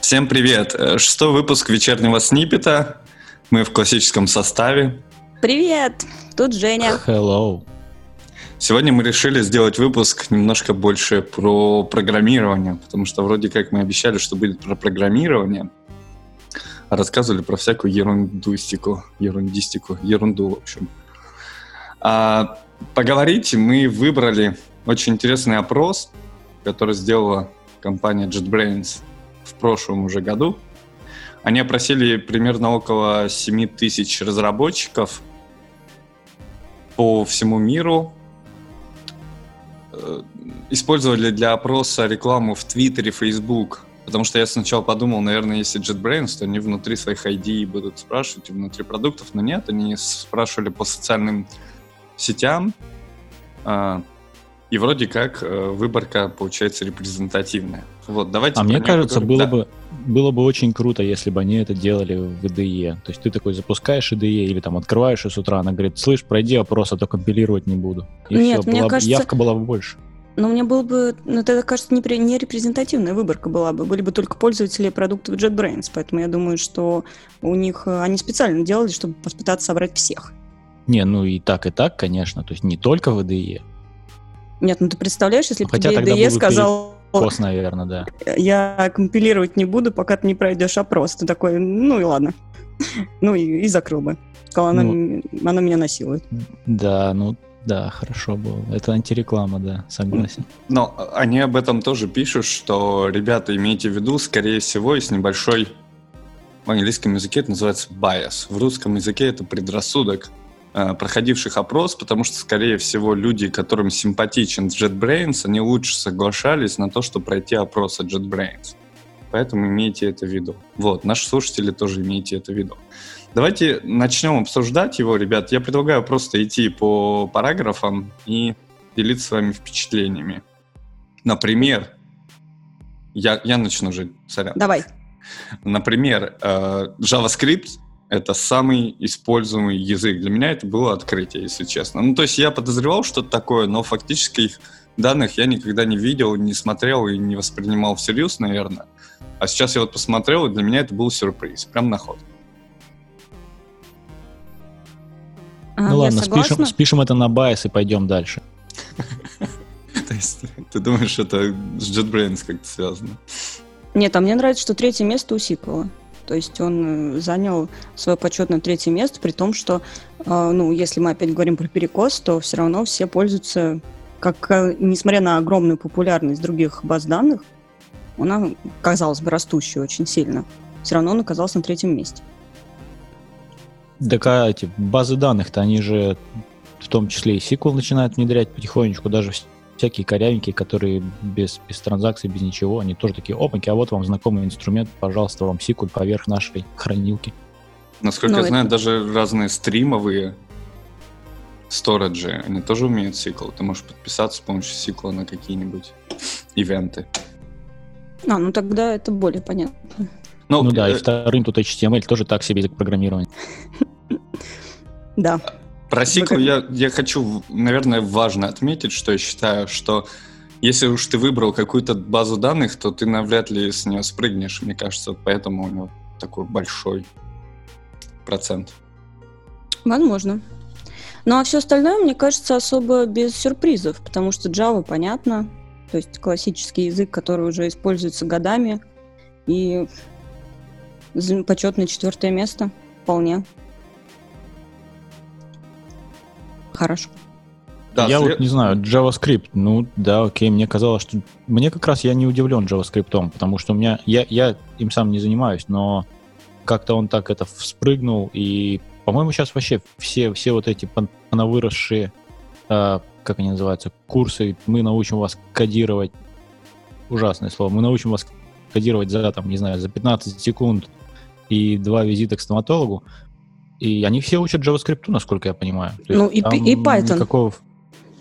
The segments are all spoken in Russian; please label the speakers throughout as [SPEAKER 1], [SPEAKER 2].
[SPEAKER 1] Всем привет! Э, шестой выпуск вечернего снипета. Мы в классическом составе.
[SPEAKER 2] Привет! Тут Женя.
[SPEAKER 3] Hello.
[SPEAKER 1] Сегодня мы решили сделать выпуск немножко больше про программирование, потому что вроде как мы обещали, что будет про программирование, а рассказывали про всякую ерундустику, ерундистику, ерунду, в общем. А поговорить мы выбрали очень интересный опрос, который сделала компания JetBrains в прошлом уже году. Они опросили примерно около 7 тысяч разработчиков по всему миру. Э, использовали для опроса рекламу в Твиттере, Facebook, потому что я сначала подумал, наверное, если JetBrains, то они внутри своих ID будут спрашивать, внутри продуктов, но нет, они спрашивали по социальным сетям, а, и вроде как э, выборка получается репрезентативная. Вот, давайте
[SPEAKER 3] а мне кажется, было,
[SPEAKER 1] да.
[SPEAKER 3] бы, было бы очень круто, если бы они это делали в IDE. То есть ты такой запускаешь IDE или там открываешь и с утра, она говорит, слышь, пройди опрос, а то компилировать не буду. И
[SPEAKER 2] Нет,
[SPEAKER 3] все,
[SPEAKER 2] мне
[SPEAKER 3] была,
[SPEAKER 2] кажется...
[SPEAKER 3] явка была бы больше.
[SPEAKER 2] Но мне было бы, ну, это, кажется, не, не репрезентативная выборка была бы. Были бы только пользователи продуктов JetBrains. Поэтому я думаю, что у них э, они специально делали, чтобы попытаться собрать всех.
[SPEAKER 3] Не, ну и так, и так, конечно. То есть не только в IDE.
[SPEAKER 2] Нет, ну ты представляешь, если бы
[SPEAKER 3] Хотя
[SPEAKER 2] тебе
[SPEAKER 3] тогда
[SPEAKER 2] IDE сказал,
[SPEAKER 3] Пост, наверное, да.
[SPEAKER 2] я компилировать не буду, пока ты не пройдешь опрос. Ты такой, ну и ладно. Ну и, и закрыл бы. Сказал, она,
[SPEAKER 3] Ну.
[SPEAKER 2] она меня насилует.
[SPEAKER 3] Да, ну да, хорошо было. Это антиреклама, да, согласен.
[SPEAKER 1] Но они об этом тоже пишут, что, ребята, имейте в виду, скорее всего, есть небольшой... В английском языке это называется bias. В русском языке это предрассудок проходивших опрос, потому что, скорее всего, люди, которым симпатичен JetBrains, они лучше соглашались на то, что пройти опрос от JetBrains. Поэтому имейте это в виду. Вот, наши слушатели тоже имейте это в виду. Давайте начнем обсуждать его, ребят. Я предлагаю просто идти по параграфам и делиться с вами впечатлениями. Например, я, я начну же, сорян.
[SPEAKER 2] Давай.
[SPEAKER 1] Например, э, JavaScript — это самый используемый язык. Для меня это было открытие, если честно. Ну, то есть я подозревал что-то такое, но фактически их данных я никогда не видел, не смотрел и не воспринимал всерьез, наверное. А сейчас я вот посмотрел, и для меня это был сюрприз. Прям на ход.
[SPEAKER 2] А,
[SPEAKER 3] ну ладно,
[SPEAKER 2] согласна.
[SPEAKER 3] спишем, спишем это на байс и пойдем дальше.
[SPEAKER 1] То есть ты думаешь, это с JetBrains как-то связано?
[SPEAKER 2] Нет, а мне нравится, что третье место у Сиквела. То есть он э, занял свое почетное третье место, при том, что, э, ну, если мы опять говорим про перекос, то все равно все пользуются, как, э, несмотря на огромную популярность других баз данных, она, казалось бы, растущая очень сильно. Все равно он оказался на третьем месте.
[SPEAKER 3] Так а эти базы данных-то, они же в том числе и SQL начинают внедрять потихонечку, даже всякие корявенькие, которые без, без транзакций, без ничего, они тоже такие, опаньки, а вот вам знакомый инструмент, пожалуйста, вам SQL поверх нашей хранилки.
[SPEAKER 1] Насколько
[SPEAKER 2] Ну,
[SPEAKER 1] я знаю,
[SPEAKER 2] это-
[SPEAKER 1] даже разные стримовые сториджи, они тоже умеют SQL. Ты можешь подписаться с помощью SQL на какие-нибудь ивенты.
[SPEAKER 2] А, ну тогда это более понятно.
[SPEAKER 1] Ну,
[SPEAKER 3] Ну да, и
[SPEAKER 1] э,
[SPEAKER 3] вторым тут HTML тоже так себе язык программирования.
[SPEAKER 2] Да.
[SPEAKER 1] Про SQL
[SPEAKER 2] как-
[SPEAKER 1] я, я хочу, наверное, важно отметить, что я считаю, что если уж ты выбрал какую-то базу данных, то ты навряд ли с нее спрыгнешь, мне кажется, поэтому у него такой большой процент.
[SPEAKER 2] Возможно. Ну а все остальное, мне кажется, особо без сюрпризов, потому что Java понятно, то есть классический язык, который уже используется годами, и почетное четвертое место вполне. Хорошо.
[SPEAKER 1] Да,
[SPEAKER 3] я
[SPEAKER 1] след-
[SPEAKER 3] вот не знаю, JavaScript, ну да, окей, мне казалось, что... Мне как раз я не удивлен JavaScript, потому что у меня... Я, я им сам не занимаюсь, но как-то он так это вспрыгнул, и, по-моему, сейчас вообще все, все вот эти пон- понавыросшие, э, как они называются, курсы, мы научим вас кодировать, ужасное слово, мы научим вас кодировать за, там, не знаю, за 15 секунд и два визита к стоматологу, и они все учат JavaScript, насколько я понимаю. То
[SPEAKER 2] Ну, и и Python.
[SPEAKER 3] Никакого...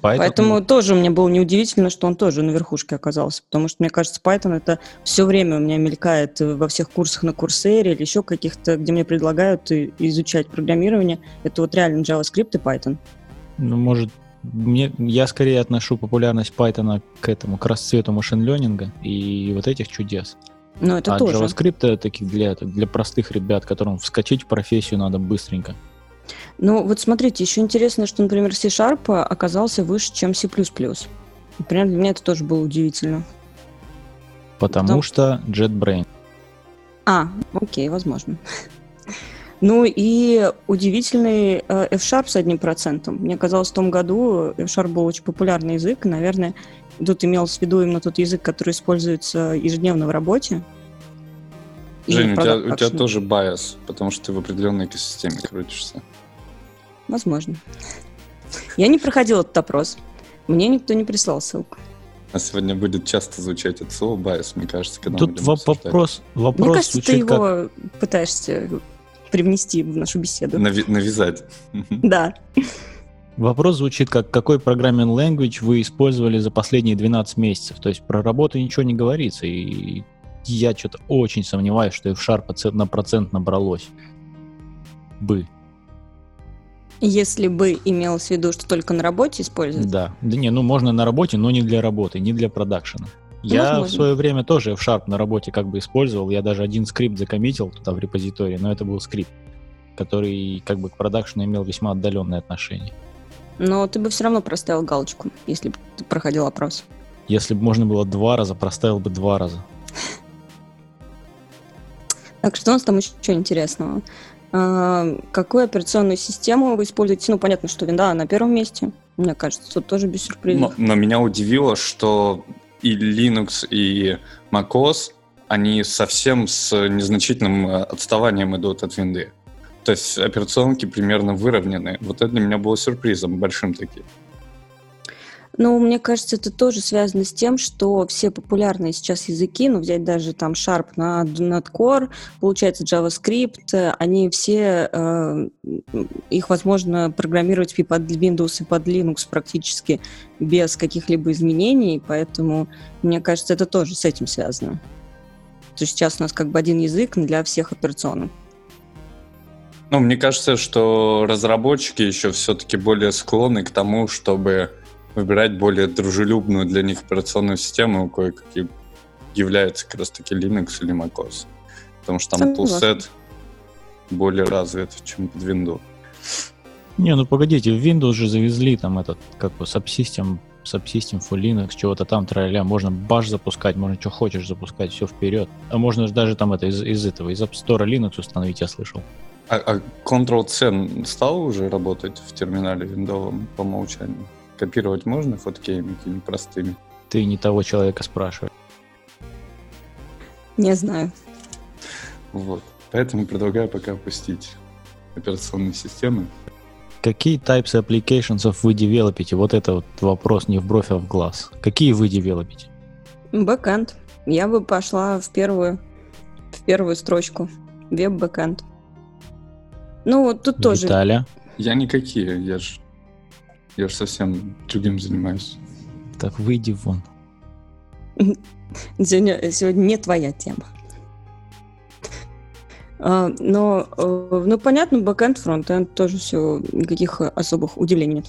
[SPEAKER 3] Python,
[SPEAKER 2] Поэтому тоже мне было неудивительно, что он тоже на верхушке оказался, потому что, мне кажется, Python это все время у меня мелькает во всех курсах на Курсере или еще каких-то, где мне предлагают изучать программирование. Это вот реально JavaScript и Python.
[SPEAKER 3] Ну, может, мне, я скорее отношу популярность Python к этому, к расцвету машин-ленинга и вот этих чудес.
[SPEAKER 2] Но это
[SPEAKER 3] а
[SPEAKER 2] тоже.
[SPEAKER 3] JavaScript таких для, для простых ребят, которым вскочить в профессию надо быстренько.
[SPEAKER 2] Ну, вот смотрите, еще интересно, что, например, C-Sharp оказался выше, чем C++. Например, для меня это тоже было удивительно.
[SPEAKER 3] Потому
[SPEAKER 2] Потому-
[SPEAKER 3] что JetBrain.
[SPEAKER 2] А, окей, возможно. Ну и удивительный э, F-Sharp с одним процентом. Мне казалось, в том году F-Sharp был очень популярный язык, и, наверное, тут имелось в виду именно тот язык, который используется ежедневно в работе.
[SPEAKER 1] Женя, у тебя, у тебя тоже bias, потому что ты в определенной экосистеме крутишься.
[SPEAKER 2] Возможно. Я не проходил этот опрос. Мне никто не прислал ссылку.
[SPEAKER 1] А сегодня будет часто звучать это слово bias, мне кажется, когда мы
[SPEAKER 3] Тут
[SPEAKER 1] будем
[SPEAKER 3] во-
[SPEAKER 1] обсуждать.
[SPEAKER 3] вопрос, вопрос
[SPEAKER 2] Мне кажется, ты
[SPEAKER 3] звучит как...
[SPEAKER 2] его пытаешься привнести в нашу беседу.
[SPEAKER 1] Нави- навязать.
[SPEAKER 2] Да.
[SPEAKER 3] Вопрос звучит как, какой программинг language вы использовали за последние 12 месяцев? То есть про работу ничего не говорится, и я что-то очень сомневаюсь, что F-Sharp на процент набралось. Бы.
[SPEAKER 2] Если бы имелось в виду, что только на работе используют.
[SPEAKER 3] Да. Да не, ну можно на работе, но не для работы, не для продакшена. Я в
[SPEAKER 2] возможно.
[SPEAKER 3] свое время тоже F-Sharp на работе как бы использовал. Я даже один скрипт закоммитил туда в репозитории, но это был скрипт, который как бы к продакшену имел весьма отдаленное отношение.
[SPEAKER 2] Но ты бы все равно проставил галочку, если бы ты проходил опрос.
[SPEAKER 3] Если бы можно было два раза, проставил бы два раза.
[SPEAKER 2] Так, что у нас там еще интересного? А, какую операционную систему вы используете? Ну, понятно, что винда на первом месте. Мне кажется, тут тоже без
[SPEAKER 1] Но,
[SPEAKER 2] сюрпризов.
[SPEAKER 1] но меня удивило, что и Linux, и macOS, они совсем с незначительным э, отставанием идут от винды. То есть операционки примерно выровнены. Вот это для меня было сюрпризом большим таким.
[SPEAKER 2] Ну, мне кажется, это тоже связано с тем, что все популярные сейчас языки, ну, взять даже там Sharp на .NET Core, получается JavaScript, они все, э, их возможно программировать и под Windows, и под Linux практически без каких-либо изменений, поэтому, мне кажется, это тоже с этим связано. То есть сейчас у нас как бы один язык для всех операционных.
[SPEAKER 1] Ну, мне кажется, что разработчики еще все-таки более склонны к тому, чтобы выбирать более дружелюбную для них операционную систему, кое-какие является как раз-таки Linux или macOS. Потому что там toolset более развит, чем под Windows.
[SPEAKER 3] Не, ну погодите, в Windows же завезли там этот, как бы, subsystem, subsystem for Linux, чего-то там, траля, можно баш запускать, можно что хочешь запускать, все вперед. А можно же даже там это из, из этого, из App Store Linux установить, я слышал.
[SPEAKER 1] А, а Ctrl-C стал уже работать в терминале виндовом по умолчанию? Копировать можно фоткеями какими простыми?
[SPEAKER 3] Ты не того человека спрашиваешь.
[SPEAKER 2] Не знаю.
[SPEAKER 1] Вот. Поэтому предлагаю пока опустить операционные системы.
[SPEAKER 3] Какие types applications вы девелопите? Вот это вот вопрос не в бровь, а в глаз. Какие вы девелопите?
[SPEAKER 2] Бэкэнд. Я бы пошла в первую, в первую строчку. Веб-бэкэнд. Ну, вот тут тоже
[SPEAKER 3] Виталя.
[SPEAKER 1] Я никакие, я ж, я ж совсем другим занимаюсь.
[SPEAKER 3] Так выйди вон.
[SPEAKER 2] сегодня, сегодня не твоя тема. А, Но, э, ну, понятно, бэкэнд, фронтенд тоже все, никаких особых удивлений нет.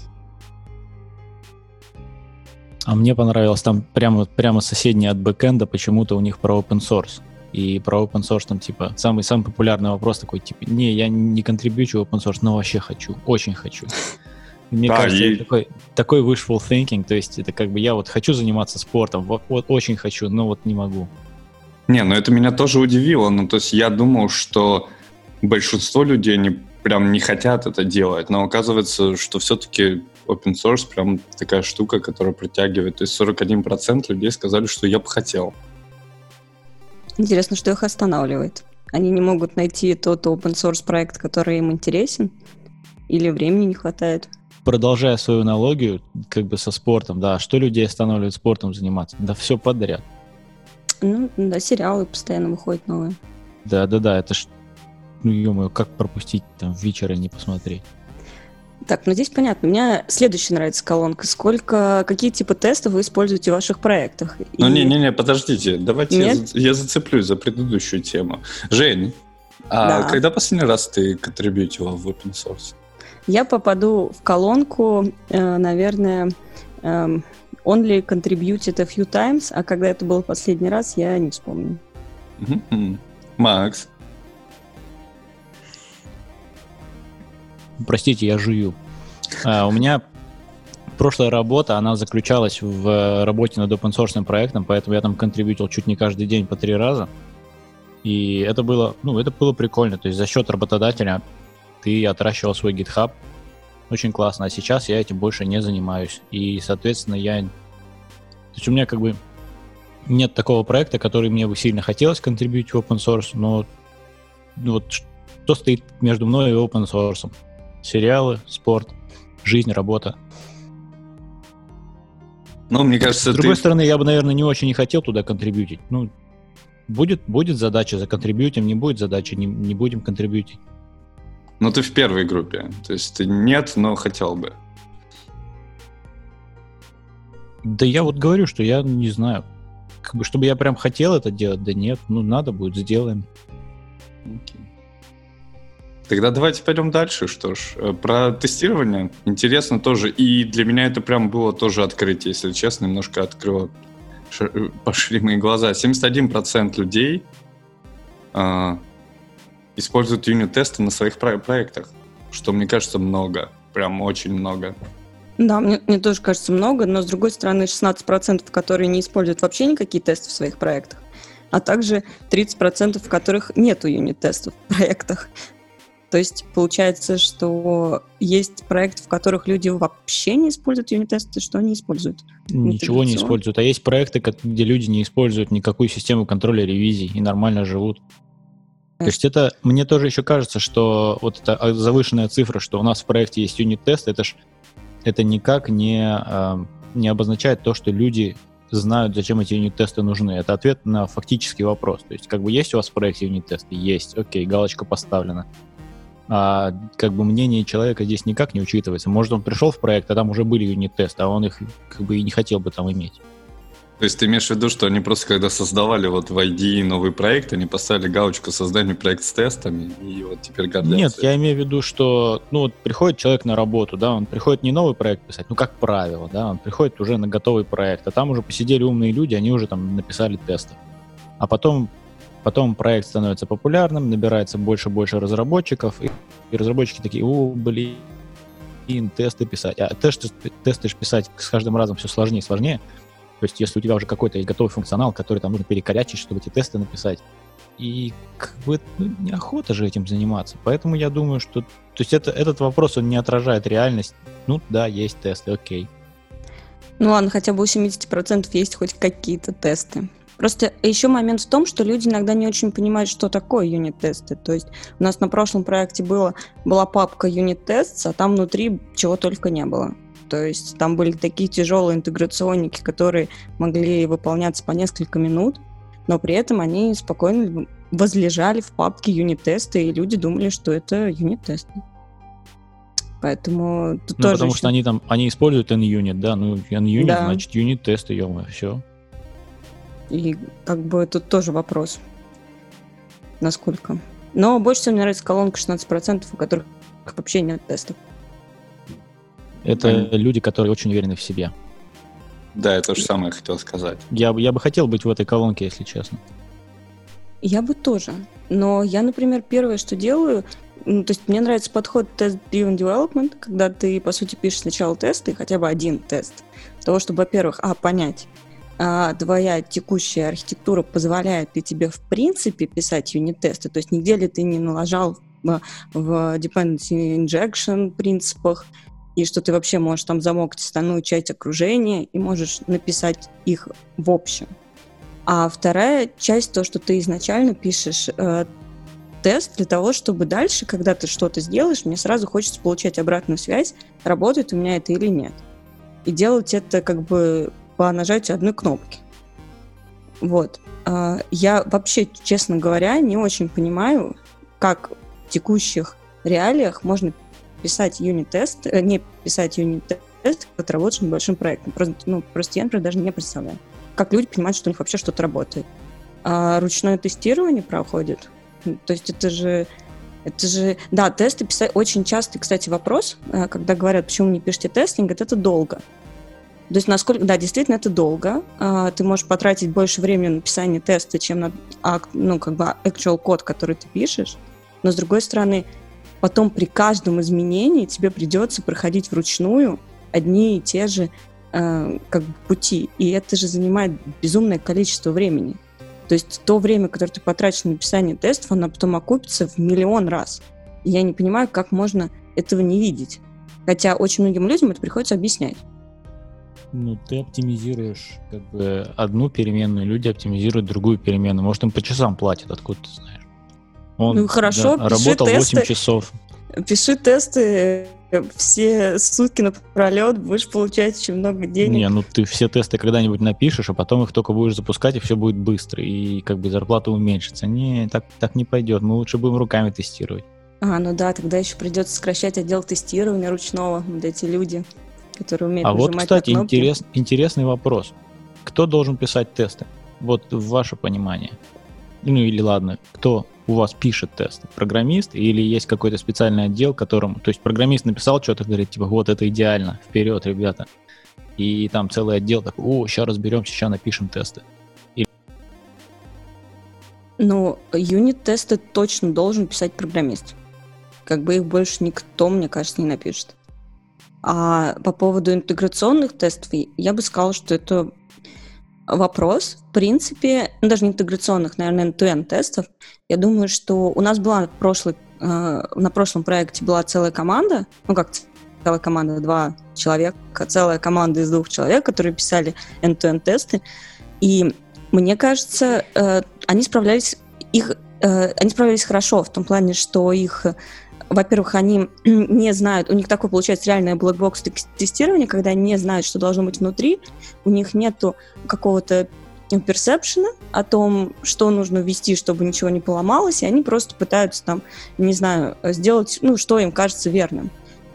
[SPEAKER 3] А мне понравилось там прямо, прямо соседнее от бэкэнда почему-то у них про open source. И про open source там типа самый самый популярный вопрос такой типа не я не контрибьючу open source, но вообще хочу, очень хочу. Мне
[SPEAKER 1] Да,
[SPEAKER 3] кажется,
[SPEAKER 1] и-
[SPEAKER 3] это такой, такой wishful thinking, то есть это как бы я вот хочу заниматься спортом, вот, вот очень хочу, но вот не могу.
[SPEAKER 1] Не, ну это меня тоже удивило. Ну, то есть я думал, что большинство людей не прям не хотят это делать, но оказывается, что все-таки open source прям такая штука, которая притягивает. То есть 41% людей сказали, что я бы хотел.
[SPEAKER 2] Интересно, что их останавливает. Они не могут найти тот open source проект, который им интересен, или времени не хватает.
[SPEAKER 3] Продолжая свою аналогию, как бы со спортом, да, что людей останавливает спортом заниматься? Да все подряд.
[SPEAKER 2] Ну, да, сериалы постоянно выходят новые.
[SPEAKER 3] Да-да-да, это ж, ну ё как пропустить там вечера не посмотреть?
[SPEAKER 2] Так, ну здесь понятно. Мне следующая нравится колонка. Сколько, какие типы тестов вы используете в ваших проектах?
[SPEAKER 1] Ну,
[SPEAKER 2] И-
[SPEAKER 1] не-не-не, подождите, давайте я, я зацеплюсь за предыдущую тему. Жень, а
[SPEAKER 2] Да.
[SPEAKER 1] когда последний раз ты контрибьютила в open source?
[SPEAKER 2] Я попаду в колонку, э, наверное, эм, only contributed a few times, а когда это было последний раз, я не вспомню.
[SPEAKER 1] Макс.
[SPEAKER 3] Простите, я жую. А, у меня прошлая работа, она заключалась в работе над open source проектом, поэтому я там контрибьютил чуть не каждый день по три раза. И это было, ну, это было прикольно. То есть за счет работодателя ты отращивал свой GitHub. Очень классно. А сейчас я этим больше не занимаюсь. И, соответственно, я... То есть у меня как бы нет такого проекта, который мне бы сильно хотелось контрибьютить в open source, но ну, вот что стоит между мной и open source? Сериалы, спорт, жизнь, работа.
[SPEAKER 1] Ну, мне кажется,
[SPEAKER 3] С другой
[SPEAKER 1] ты...
[SPEAKER 3] стороны, я бы, наверное, не очень и хотел туда контрибьютить. Ну, будет, будет задача, законтрибьютим, не будет задачи, не, не будем контрибьютить.
[SPEAKER 1] Ну, ты в первой группе. То есть ты нет, но хотел бы.
[SPEAKER 3] Да я вот говорю, что я не знаю. Как бы, чтобы я прям хотел это делать, да нет, ну надо будет, сделаем.
[SPEAKER 1] Окей. Тогда давайте пойдем дальше. Что ж, э, про тестирование интересно тоже. И для меня это прям было тоже открытие, если честно, немножко открыло, э, пошли мои глаза. 71% людей а, используют юнит-тесты на своих про- проектах, что мне кажется много, прям очень много.
[SPEAKER 2] Да, мне, мне тоже кажется много, но с другой стороны 16%, которые не используют вообще никакие тесты в своих проектах, а также 30%, в которых нету юнит-тестов в проектах. То есть получается, что есть проекты, в которых люди вообще не используют юнит-тесты, что они используют?
[SPEAKER 3] Ничего не используют. А есть проекты, где люди не используют никакую систему контроля ревизий и нормально живут. То есть это, мне тоже еще кажется, что вот эта а, завышенная цифра, что у нас в проекте есть юнит-тест, это ж это никак не, а, не обозначает то, что люди знают, зачем эти юнит-тесты нужны. Это ответ на фактический вопрос. То есть как бы есть у вас в проекте юнит-тесты? Есть. Окей, галочка поставлена. А как бы мнение человека здесь никак не учитывается. Может, он пришел в проект, а там уже были юнит-тесты, а он их как бы и не хотел бы там иметь.
[SPEAKER 1] То есть ты имеешь в виду, что они просто когда создавали вот в ID новый проект, они поставили галочку создания проект с тестами, и вот теперь гордятся.
[SPEAKER 3] Нет, я имею в виду, что ну вот приходит человек на работу, да, он приходит не новый проект писать, ну как правило, да, он приходит уже на готовый проект, а там уже посидели умные люди, они уже там написали тесты. А потом, потом проект становится популярным, набирается больше-больше разработчиков, и, и разработчики такие, о, блин, тесты писать. А тесты, тесты ж писать с каждым разом все сложнее и сложнее. То есть, если у тебя уже какой-то есть готовый функционал, который там нужно перекорячить, чтобы эти тесты написать, и как бы ну, неохота же этим заниматься. Поэтому я думаю, что... То есть это, этот вопрос, он не отражает реальность. Ну да, есть тесты, окей.
[SPEAKER 2] Ну ладно, хотя бы у 70% есть хоть какие-то тесты. Просто еще момент в том, что люди иногда не очень понимают, что такое юнит-тесты. То есть у нас на прошлом проекте было, была папка юнит-тест, а там внутри чего только не было. То есть там были такие тяжелые интеграционники, которые могли выполняться по несколько минут, но при этом они спокойно возлежали в папке юнит-тесты, и люди думали, что это юнит-тесты. Поэтому тут
[SPEAKER 3] Ну,
[SPEAKER 2] тоже
[SPEAKER 3] потому
[SPEAKER 2] еще-
[SPEAKER 3] что они там, они используют NUnit, да, ну NUnit,
[SPEAKER 2] Да.
[SPEAKER 3] значит, юнит-тесты, ё все.
[SPEAKER 2] И как бы тут тоже вопрос, насколько. Но больше всего мне нравится колонка 16%, у которых вообще нет тестов.
[SPEAKER 3] Это
[SPEAKER 1] Понятно.
[SPEAKER 3] люди, которые очень уверены в себе.
[SPEAKER 1] Да, я то же самое хотел сказать.
[SPEAKER 3] Я, бы- я бы хотел быть в этой колонке, если честно.
[SPEAKER 2] Я бы тоже. Но я, например, первое, что делаю, ну, то есть мне нравится подход Test-Driven Development, когда ты, по сути, пишешь сначала тесты, хотя бы один тест, для того, чтобы, во-первых, а, понять, твоя текущая архитектура позволяет ли тебе, в принципе, писать юнит-тесты, то есть нигде ли ты не налажал в, в dependency injection принципах, и что ты вообще можешь там замокать остальную часть окружения и можешь написать их в общем. А вторая часть, то, что ты изначально пишешь э, тест для того, чтобы дальше, когда ты что-то сделаешь, мне сразу хочется получать обратную связь, работает у меня это или нет. И делать это как бы по нажатию одной кнопки. Вот. А, Я вообще, честно говоря, не очень понимаю, как в текущих реалиях можно писать юнит-тест, э, не писать юнит-тест, когда ты работаешь над большим проектом. Просто, ну, просто я, например, даже не представляю как люди понимают, что у них вообще что-то работает. А ручное тестирование проходит. То есть это же, это же, да, тесты писать очень частый, кстати, вопрос, э, когда говорят, почему не пишете тестинг, это долго. То есть, насколько, да, действительно, это долго. А, ты можешь потратить больше времени на написание теста, чем на, ну, как бы, actual код, который ты пишешь. Но, с другой стороны, потом при каждом изменении тебе придется проходить вручную одни и те же э, как бы пути. И это же занимает безумное количество времени. То есть то время, которое ты потратишь на написание тестов, оно потом окупится в миллион раз. И я не понимаю, как можно этого не видеть. Хотя очень многим людям это приходится объяснять.
[SPEAKER 3] Ну, ты оптимизируешь как бы одну переменную, люди оптимизируют другую переменную. Может, им по часам платят, откуда ты знаешь.
[SPEAKER 2] Он ну хорошо,
[SPEAKER 3] да, работал тесты, 8 часов.
[SPEAKER 2] Пиши тесты все сутки напролет, будешь получать очень много денег.
[SPEAKER 3] Не, ну ты все тесты когда-нибудь напишешь, а потом их только будешь запускать, и все будет быстро, и как бы зарплата уменьшится. Не, так, так не пойдет. Мы лучше будем руками тестировать.
[SPEAKER 2] А, ну да, тогда еще придется сокращать отдел тестирования ручного, вот эти люди, которые умеют
[SPEAKER 3] А вот, кстати, интерес, интересный вопрос. Кто должен писать тесты? Вот ваше понимание. Ну или ладно, кто у вас пишет тесты? Программист или есть какой-то специальный отдел, которому... То есть программист написал что-то, говорит, типа, вот это идеально, вперед, ребята. И там целый отдел такой, о, сейчас разберемся, сейчас напишем тесты. Или...
[SPEAKER 2] Ну, юнит-тесты точно должен писать программист. Как бы их больше никто, мне кажется, не напишет. А по поводу интеграционных тестов, я бы сказала, что это вопрос, в принципе, ну, даже не интеграционных, наверное, end-to-end тестов. Я думаю, что у нас была прошлый, э, на прошлом проекте была целая команда, ну как целая команда, два человека, целая команда из двух человек, которые писали end-to-end тесты. И мне кажется, э, они справлялись их они справлялись хорошо в том плане, что их во-первых, они не знают, у них такое получается реальное black box тестирование, когда они не знают, что должно быть внутри, у них нету какого-то perception а о том, что нужно ввести, чтобы ничего не поломалось, и они просто пытаются там, не знаю, сделать, ну, что им кажется верным.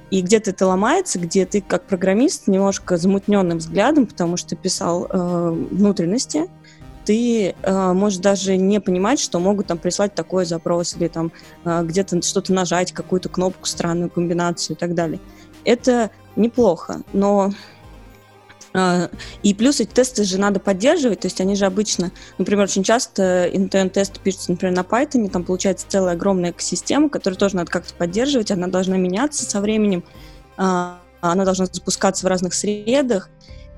[SPEAKER 2] И где-то это ломается, где ты как программист немножко замутненным взглядом, потому что писал э, внутренности, ты э, можешь даже не понимать, что могут там прислать такой запрос или там э, где-то что-то нажать, какую-то кнопку, странную комбинацию и так далее. Это неплохо, но э, и плюс эти тесты же надо поддерживать, то есть они же обычно, например, очень часто интернет-тесты пишутся, например, на Python, там получается целая огромная экосистема, которую тоже надо как-то поддерживать, она должна меняться со временем, э, она должна запускаться в разных средах,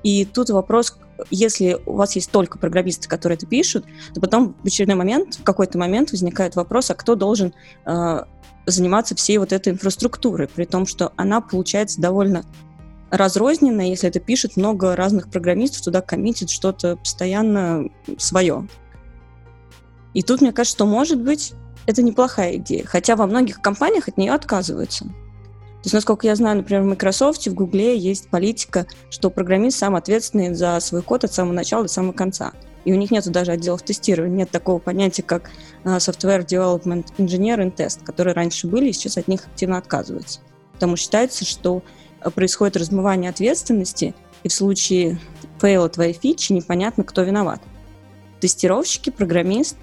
[SPEAKER 2] и тут вопрос, если у вас есть только программисты, которые это пишут, то потом в очередной момент, в какой-то момент возникает вопрос, а кто должен э, заниматься всей вот этой инфраструктурой, при том, что она получается довольно разрозненная, если это пишет много разных программистов, туда коммитит что-то постоянно свое. И тут мне кажется, что, может быть, это неплохая идея, хотя во многих компаниях от нее отказываются. То есть, насколько я знаю, например, в Microsoft, в Google есть политика, что программист сам ответственный за свой код от самого начала до самого конца. И у них нет даже отделов тестирования, нет такого понятия, как uh, Software Development Engineer and Test, которые раньше были и сейчас от них активно отказываются. Потому что считается, что а, происходит размывание ответственности, и в случае фейла твоей фичи непонятно, кто виноват. Тестировщики, программист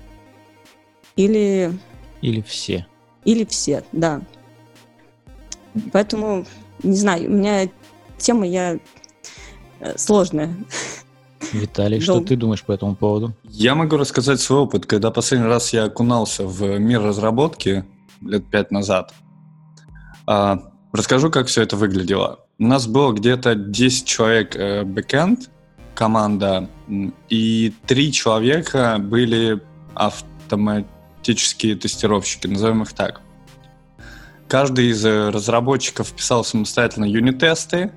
[SPEAKER 2] или...
[SPEAKER 3] Или все.
[SPEAKER 2] Или все, да. Поэтому, не знаю, у меня тема я э, сложная.
[SPEAKER 3] Виталий, что ты думаешь по этому поводу?
[SPEAKER 1] Я могу рассказать свой опыт. Когда последний раз я окунался в мир разработки лет пять назад, а, расскажу, как все это выглядело. У нас было где-то 10 человек э, бэкэнд, команда, и три человека были автоматические тестировщики, назовем их так. Каждый из э, разработчиков писал самостоятельно юнит-тесты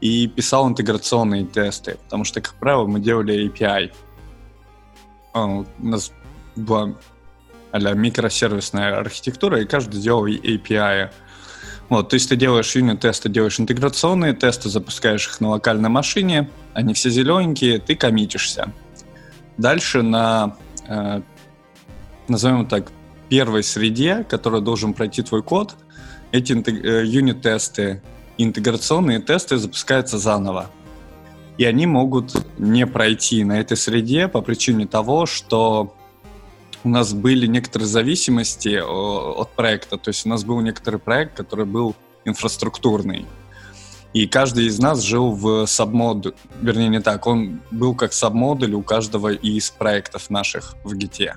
[SPEAKER 1] и писал интеграционные тесты, потому что, как правило, мы делали API. А, у нас была а микросервисная архитектура, и каждый делал API. Вот, то есть ты делаешь юнит-тесты, делаешь интеграционные тесты, запускаешь их на локальной машине, они все зелененькие, ты коммитишься. Дальше на, э, назовем так, первой среде, которая должен пройти твой код, эти э, юнит-тесты, интеграционные тесты запускаются заново. И они могут не пройти на этой среде по причине того, что у нас были некоторые зависимости от проекта. То есть у нас был некоторый проект, который был инфраструктурный. И каждый из нас жил в сабмод, вернее не так, он был как сабмодуль у каждого из проектов наших в Гите.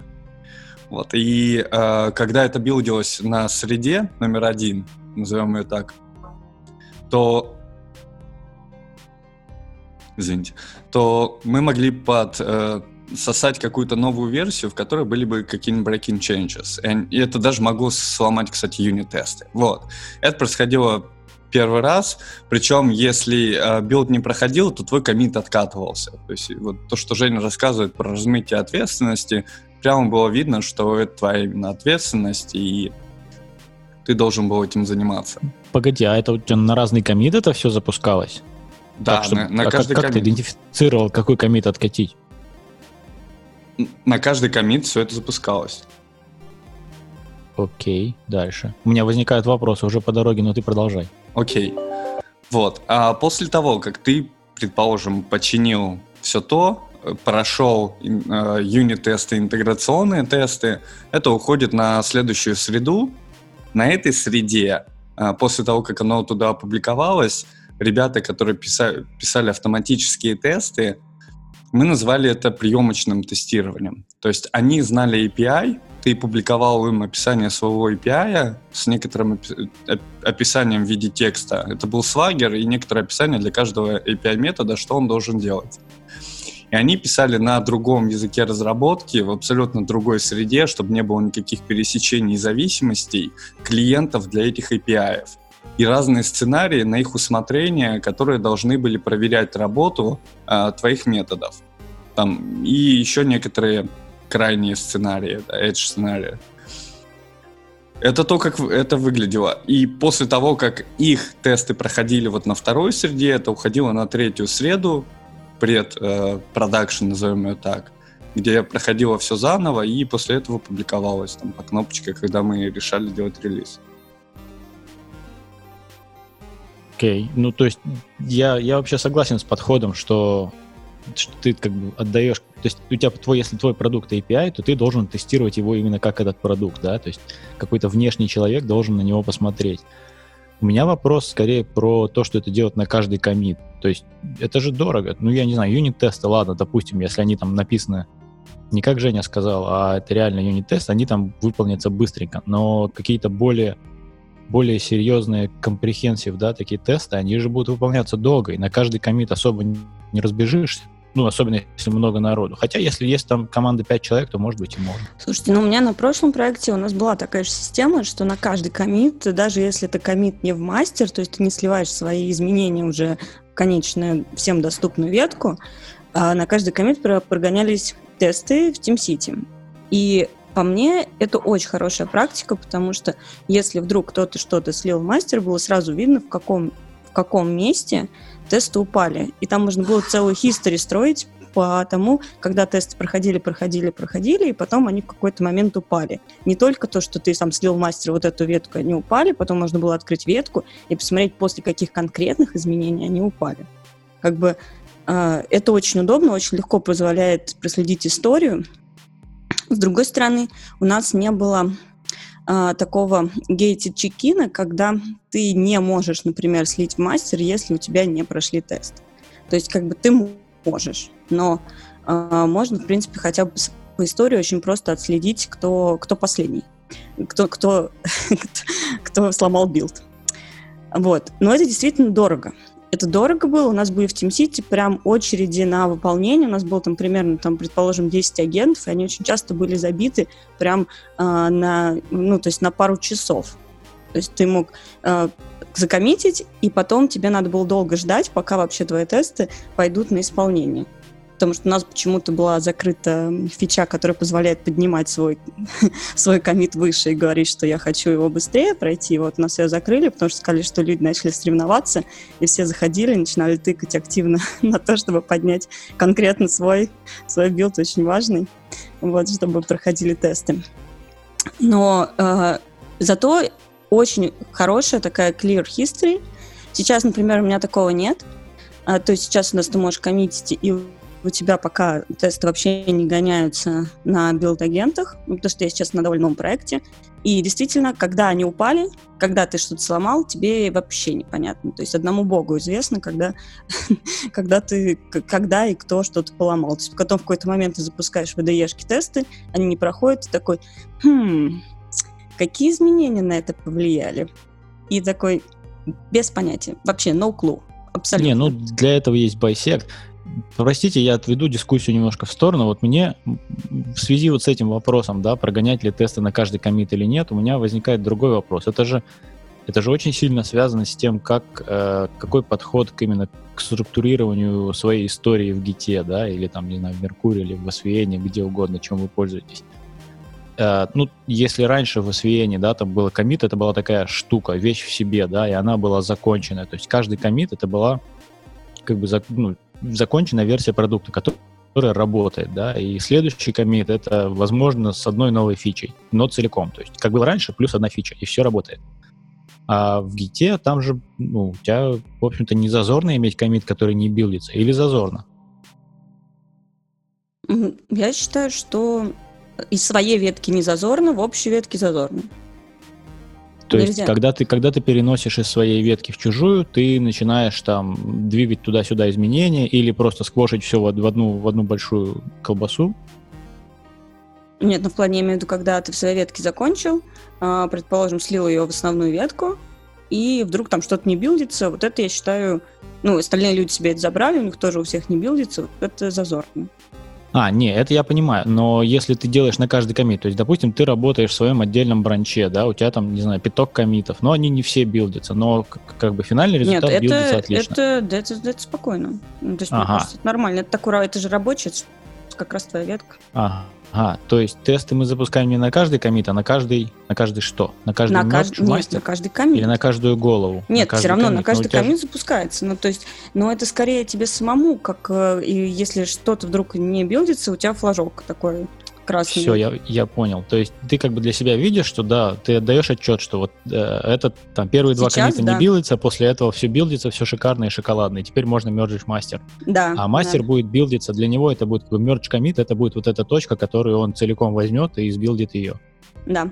[SPEAKER 1] Вот. И э, когда это билдилось на среде номер один, назовем ее так, то извините, то мы могли под э, сосать какую-то новую версию, в которой были бы какие-нибудь breaking changes. И это даже могло сломать, кстати, юнит-тесты. Вот. Это происходило первый раз, причем если э, билд не проходил, то твой комит откатывался. То есть вот то, что Женя рассказывает про размытие ответственности, прямо было видно, что это твоя именно ответственность, и ты должен был этим заниматься.
[SPEAKER 3] Погоди, а это у тебя на разный комит это все запускалось?
[SPEAKER 1] Да,
[SPEAKER 3] так, чтобы,
[SPEAKER 1] на, на
[SPEAKER 3] а
[SPEAKER 1] каждый
[SPEAKER 3] как, как ты идентифицировал, какой комит откатить?
[SPEAKER 1] На каждый комит все это запускалось.
[SPEAKER 3] Окей, дальше. У меня возникают вопросы уже по дороге, но ты продолжай.
[SPEAKER 1] Окей. Вот. А после того, как ты, предположим, починил все то, прошел э, юнит-тесты, интеграционные тесты, это уходит на следующую среду. На этой среде, э, после того, как оно туда опубликовалось, ребята, которые писали, писали автоматические тесты, мы назвали это приемочным тестированием. То есть они знали API, ты публиковал им описание своего API с некоторым опи- описанием в виде текста. Это был свагер и некоторое описание для каждого API метода, что он должен делать. И они писали на другом языке разработки, в абсолютно другой среде, чтобы не было никаких пересечений и зависимостей клиентов для этих API. И разные сценарии на их усмотрение, которые должны были проверять работу э, твоих методов. Там, и еще некоторые крайние сценарии, да, edge сценарии. Это то, как это выглядело. И после того, как их тесты проходили вот на второй среде, это уходило на третью среду, пред-продакшн, назовем ее так, где проходило все заново, и после этого публиковалось там по кнопочке, когда мы решали делать релиз.
[SPEAKER 3] Окей, okay. ну то есть я, я вообще согласен с подходом, что, что ты как бы отдаешь, то есть у тебя твой, если твой продукт API, то ты должен тестировать его именно как этот продукт, да, то есть какой-то внешний человек должен на него посмотреть. У меня вопрос скорее про то, что это делать на каждый комит. То есть это же дорого. Ну, я не знаю, юнит-тесты, ладно, допустим, если они там написаны не как Женя сказал, а это реально юнит-тест, они там выполнятся быстренько. Но какие-то более, более серьезные компрехенсив, да, такие тесты, они же будут выполняться долго, и на каждый комит особо не разбежишься. Ну, особенно если много народу. Хотя, если есть там команда 5 человек, то, может быть, и можно.
[SPEAKER 2] Слушайте, ну, у меня на прошлом проекте у нас была такая же система, что на каждый комит, даже если это комит не в мастер, то есть ты не сливаешь свои изменения уже в конечную всем доступную ветку, а на каждый комит прогонялись тесты в TeamCity. И по мне, это очень хорошая практика, потому что если вдруг кто-то что-то слил в мастер, было сразу видно, в каком, в каком месте тесты упали. И там можно было целую history строить по тому, когда тесты проходили, проходили, проходили, и потом они в какой-то момент упали. Не только то, что ты сам слил мастер вот эту ветку, они упали, потом можно было открыть ветку и посмотреть, после каких конкретных изменений они упали. Как бы э, это очень удобно, очень легко позволяет проследить историю. С другой стороны, у нас не было а, такого gated чекина, когда ты не можешь, например, слить мастер, если у тебя не прошли тест. То есть как бы ты можешь, но а, можно, в принципе, хотя бы по истории очень просто отследить, кто, кто последний, кто, кто, кто сломал билд. Вот. Но это действительно дорого. Это дорого было. У нас были в TeamCity прям очереди на выполнение. У нас было там примерно, там, предположим, 10 агентов, и они очень часто были забиты прям э, на, ну, то есть на пару часов. То есть ты мог э, закоммитить, и потом тебе надо было долго ждать, пока вообще твои тесты пойдут на исполнение потому что у нас почему-то была закрыта фича, которая позволяет поднимать свой, свой комит выше и говорить, что я хочу его быстрее пройти. Вот у нас ее закрыли, потому что сказали, что люди начали соревноваться, и все заходили, начинали тыкать активно на то, чтобы поднять конкретно свой, свой билд, очень важный, вот, чтобы проходили тесты. Но э, зато очень хорошая такая clear history. Сейчас, например, у меня такого нет. А, то есть сейчас у нас ты можешь коммитить и у тебя пока тесты вообще не гоняются на билд-агентах, ну, потому что я сейчас на довольно новом проекте, и действительно, когда они упали, когда ты что-то сломал, тебе вообще непонятно. То есть одному богу известно, когда, когда ты, когда и кто что-то поломал. То есть потом в какой-то момент ты запускаешь VDE-шки тесты, они не проходят, ты такой, хм, какие изменения на это повлияли? И такой, без понятия, вообще no clue. Абсолютно.
[SPEAKER 3] Не, ну для этого есть байсект. Простите, я отведу дискуссию немножко в сторону. Вот мне в связи вот с этим вопросом, да, прогонять ли тесты на каждый комит или нет, у меня возникает другой вопрос. Это же, это же очень сильно связано с тем, как, э, какой подход к именно к структурированию своей истории в Гите, да, или там, не знаю, в Меркурии, или в SVN, где угодно, чем вы пользуетесь. Э, ну, если раньше в SVN, да, там было комит, это была такая штука, вещь в себе, да, и она была законченная. То есть каждый комит это была как бы ну, законченная версия продукта, которая работает, да, и следующий комит это, возможно, с одной новой фичей, но целиком, то есть как было раньше, плюс одна фича, и все работает. А в Гите там же, ну, у тебя, в общем-то, не зазорно иметь комит, который не билдится, или зазорно?
[SPEAKER 2] Я считаю, что из своей ветки не зазорно, в общей ветке зазорно.
[SPEAKER 3] То Нельзя. есть, когда ты, когда ты переносишь из своей ветки в чужую, ты начинаешь там двигать туда-сюда изменения или просто сквошить все в, одну, в одну большую колбасу?
[SPEAKER 2] Нет, ну в плане я имею в виду, когда ты в своей ветке закончил, а, предположим, слил ее в основную ветку, и вдруг там что-то не билдится, вот это я считаю, ну, остальные люди себе это забрали, у них тоже у всех не билдится, вот это зазорно.
[SPEAKER 3] А, не, это я понимаю, но если ты делаешь на каждый комит, то есть, допустим, ты работаешь в своем отдельном бранче, да, у тебя там, не знаю, пяток комитов, но они не все билдятся, но как, как бы финальный результат Нет, билдится это, отлично.
[SPEAKER 2] Это, это, это, это спокойно. Ну, то есть, ага. мне кажется, это нормально. Это, такой, это же рабочий, как раз твоя ветка.
[SPEAKER 3] Ага. А, то есть тесты мы запускаем не на каждый комит, а на каждый, на каждый что? На каждый
[SPEAKER 2] на каждый, Нет, на каждый комит.
[SPEAKER 3] Или на каждую голову?
[SPEAKER 2] Нет, все равно
[SPEAKER 3] комит.
[SPEAKER 2] на каждый комит же... запускается. Ну, то есть, но это скорее тебе самому, как э, и если что-то вдруг не билдится, у тебя флажок такой красный.
[SPEAKER 3] Все, я, я понял. То есть ты как бы для себя видишь, что да, ты отдаешь отчет, что вот э, этот там первые Сейчас, два комита да. не билдится, после этого все билдится, все шикарно и шоколадно, и теперь можно мерджить мастер.
[SPEAKER 2] Да.
[SPEAKER 3] А мастер
[SPEAKER 2] да.
[SPEAKER 3] будет билдиться, для него это будет как бы мердж комит, это будет вот эта точка, которую он целиком возьмет и избилдит ее.
[SPEAKER 2] Да.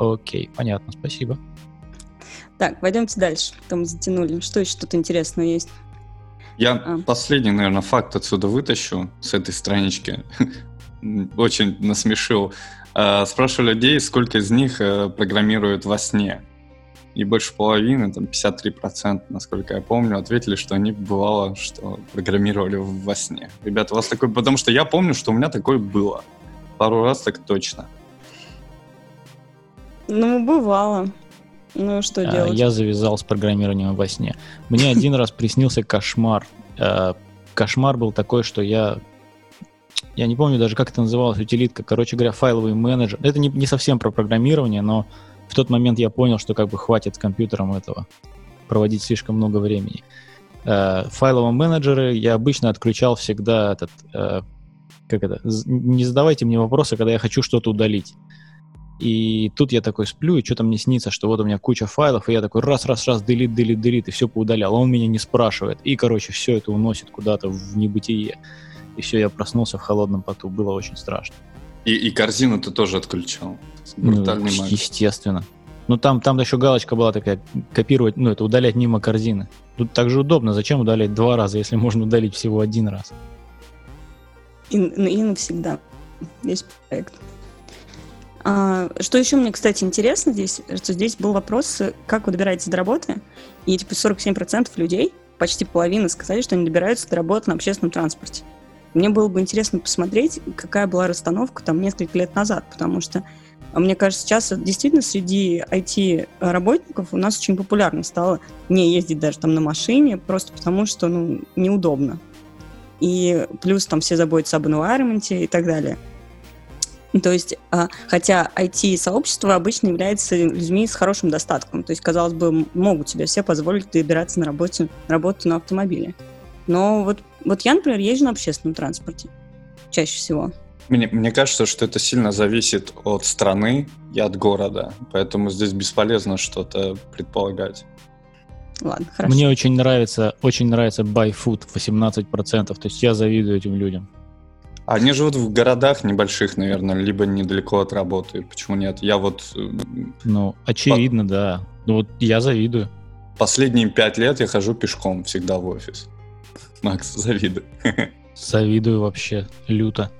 [SPEAKER 3] Окей, понятно, спасибо.
[SPEAKER 2] Так, пойдемте дальше. Там затянули. Что еще тут интересного есть?
[SPEAKER 1] Я а. последний, наверное, факт отсюда вытащу с этой странички очень насмешил. Э, спрашивал людей, сколько из них э, программируют во сне. И больше половины, там 53%, насколько я помню, ответили, что они бывало, что программировали во сне. Ребята, у вас такой... Потому что я помню, что у меня такое было. Пару раз так точно.
[SPEAKER 2] Ну, бывало. Ну, что а, делать?
[SPEAKER 3] Я завязал с программированием во сне. Мне один раз приснился кошмар. Э, кошмар был такой, что я я не помню даже, как это называлась утилитка, короче говоря, файловый менеджер. Это не, не совсем про программирование, но в тот момент я понял, что как бы хватит компьютером этого проводить слишком много времени. Э, файловые менеджеры я обычно отключал всегда этот, э, как это, не задавайте мне вопросы, когда я хочу что-то удалить. И тут я такой сплю, и что-то мне снится, что вот у меня куча файлов, и я такой раз-раз-раз, делит, делит, делит, и все поудалял. А он меня не спрашивает. И, короче, все это уносит куда-то в небытие и все, я проснулся в холодном поту. Было очень страшно.
[SPEAKER 1] И, и корзину ты тоже отключал?
[SPEAKER 3] Брутальный ну, Естественно. Ну, там, там еще галочка была такая, копировать, ну, это удалять мимо корзины. Тут так же удобно. Зачем удалять два раза, если можно удалить всего один раз?
[SPEAKER 2] И, и навсегда. Весь проект. А, что еще мне, кстати, интересно здесь, что здесь был вопрос, как вы добираетесь до работы, и типа 47% людей, почти половина, сказали, что они добираются до работы на общественном транспорте. Мне было бы интересно посмотреть, какая была расстановка там несколько лет назад, потому что а, мне кажется, сейчас действительно среди IT-работников у нас очень популярно стало не ездить даже там на машине, просто потому что, ну, неудобно. И плюс там все заботятся об environment и так далее. То есть, а, хотя IT-сообщество обычно является людьми с хорошим достатком. То есть, казалось бы, могут себе все позволить добираться на работу, работу на автомобиле. Но вот, вот я, например, езжу на общественном транспорте чаще всего.
[SPEAKER 1] Мне, мне кажется, что это сильно зависит от страны и от города, поэтому здесь бесполезно что-то предполагать.
[SPEAKER 2] ладно, хорошо.
[SPEAKER 3] Мне очень нравится, очень нравится BuyFood 18%, то есть я завидую этим людям.
[SPEAKER 1] Они живут в городах небольших, наверное, либо недалеко от работы. Почему нет? Я вот э,
[SPEAKER 3] Ну, очевидно, да. Ну вот я завидую.
[SPEAKER 1] последние пять лет я хожу пешком всегда в офис. Макс, завидуй.
[SPEAKER 3] Завидую вообще люто.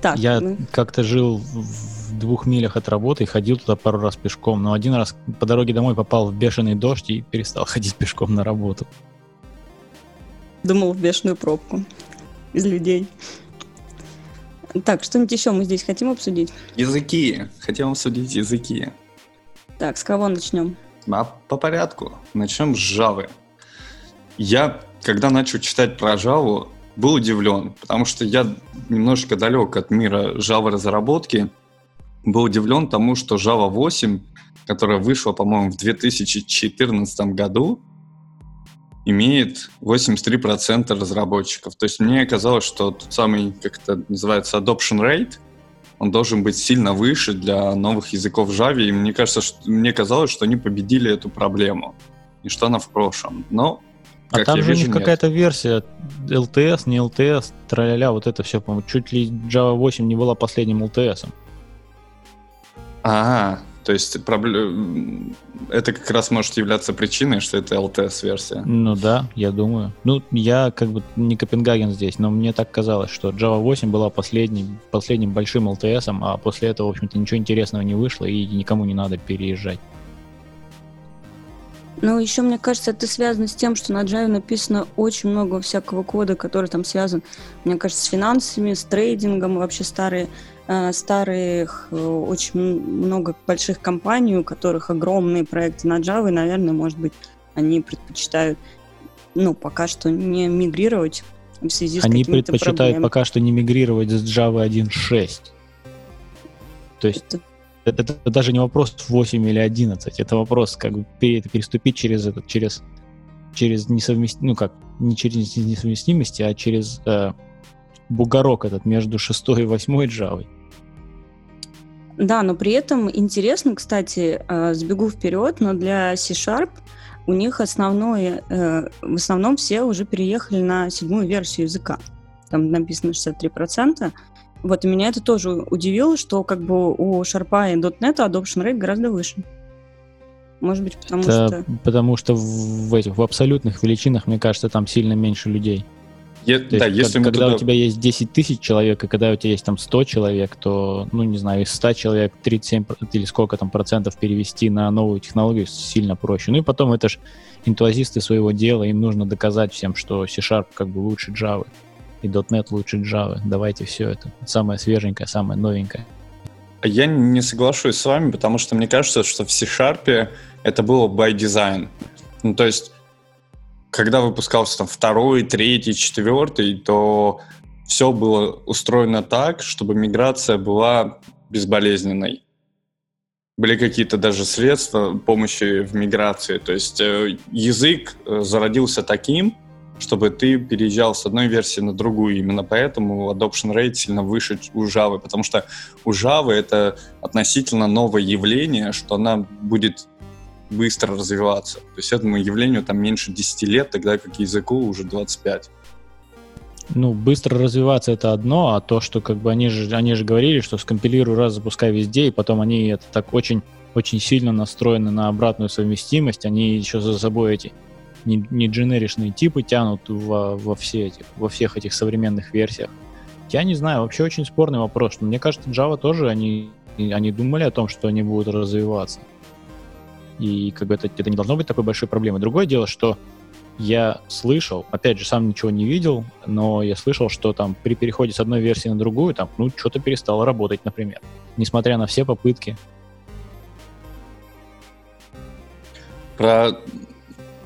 [SPEAKER 2] Так,
[SPEAKER 3] Я
[SPEAKER 2] ну,
[SPEAKER 3] как-то жил в двух милях от работы и ходил туда пару раз пешком, но один раз по дороге домой попал в бешеный дождь и перестал ходить пешком на работу.
[SPEAKER 2] думал в бешеную пробку из людей. Так, что-нибудь еще мы здесь хотим обсудить?
[SPEAKER 1] Языки. Хотел обсудить языки.
[SPEAKER 2] Так, с кого начнем?
[SPEAKER 1] А по порядку. Начнем с Java. Я, когда начал читать про Java, был удивлен, потому что я немножко далек от мира Java разработки. Был удивлен тому, что Java 8, которая вышла, по-моему, в 2014 году, имеет 83% разработчиков. То есть мне казалось, что тот самый, как это называется, adoption rate, он должен быть сильно выше для новых языков Java, и мне кажется, что, мне казалось, что они победили эту проблему, и что она в прошлом. Но,
[SPEAKER 3] А там же у
[SPEAKER 1] вижу,
[SPEAKER 3] них
[SPEAKER 1] нет.
[SPEAKER 3] какая-то версия LTS, не LTS, траля вот это все, по-моему, чуть ли Java 8 не была последним LTS.
[SPEAKER 1] А, то есть пробле- это как раз может являться причиной, что это LTS-версия.
[SPEAKER 3] Ну да, я думаю. Ну, я как бы не Копенгаген здесь, но мне так казалось, что Java 8 была последним, последним большим LTS, а после этого, в общем-то, ничего интересного не вышло, и никому не надо переезжать.
[SPEAKER 2] Ну, еще, мне кажется, это связано с тем, что на Java написано очень много всякого кода, который там связан, мне кажется, с финансами, с трейдингом, вообще старые, э, старых, э, очень много больших компаний, у которых огромные проекты на Java, и, наверное, может быть, они предпочитают, ну, пока что не мигрировать в связи с
[SPEAKER 3] Они предпочитают
[SPEAKER 2] проблемами.
[SPEAKER 3] пока что не мигрировать с Java 1.6. То есть
[SPEAKER 2] Это-
[SPEAKER 3] это, даже не вопрос 8 или 11, это вопрос как бы пере- переступить через этот, через, через несовместимость, ну как, не через несовместимости, а через э, бугорок этот между 6 и 8 Java.
[SPEAKER 2] Да, но при этом интересно, кстати, э, сбегу вперед, но для C-Sharp у них основное, э, в основном все уже переехали на седьмую версию языка. Там написано 63%. Вот, и меня это тоже удивило, что как бы у Sharp и .NET adoption rate гораздо выше. Может быть, потому
[SPEAKER 3] Это
[SPEAKER 2] что...
[SPEAKER 3] потому что в, этих в абсолютных величинах, мне кажется, там сильно меньше людей.
[SPEAKER 1] Е-
[SPEAKER 3] То
[SPEAKER 1] да,
[SPEAKER 3] есть,
[SPEAKER 1] если
[SPEAKER 3] когда
[SPEAKER 1] туда-
[SPEAKER 3] у тебя есть 10 тысяч человек, и когда у тебя есть там 100 человек, то, ну, не знаю, из 100 человек 37 пр- или сколько там процентов перевести на новую технологию сильно проще. Ну и потом это ж энтузиасты своего дела, им нужно доказать всем, что C-Sharp как бы лучше Java, и .NET лучше Java. Давайте все это. Самое свеженькое, самое новенькое.
[SPEAKER 1] Я не соглашусь с вами, потому что мне кажется, что в C-Sharp это было by design. Ну, то есть, когда выпускался там второй, третий, четвертый, то все было устроено так, чтобы миграция была безболезненной. Были какие-то даже средства помощи в миграции. То есть э, язык э, зародился таким, чтобы ты переезжал с одной версии на другую. Именно поэтому adoption rate сильно выше у Java, потому что у Java это относительно новое явление, что она будет быстро развиваться. То есть этому явлению там меньше 10 лет, тогда как языку уже 25.
[SPEAKER 3] Ну, быстро развиваться это одно, а то, что как бы они же, они же говорили, что скомпилируй раз, запускай везде, и потом они это так очень, очень сильно настроены на обратную совместимость, они еще за собой эти не, не дженеришные типы тянут во, во, все эти, во всех этих современных версиях. Я не знаю, вообще очень спорный вопрос. что Мне кажется, Java тоже, они, они думали о том, что они будут развиваться. И как бы это, это не должно быть такой большой проблемой. Другое дело, что я слышал, опять же, сам ничего не видел, но я слышал, что там при переходе с одной версии на другую, там, ну, что-то перестало работать, например. Несмотря на все попытки.
[SPEAKER 1] Про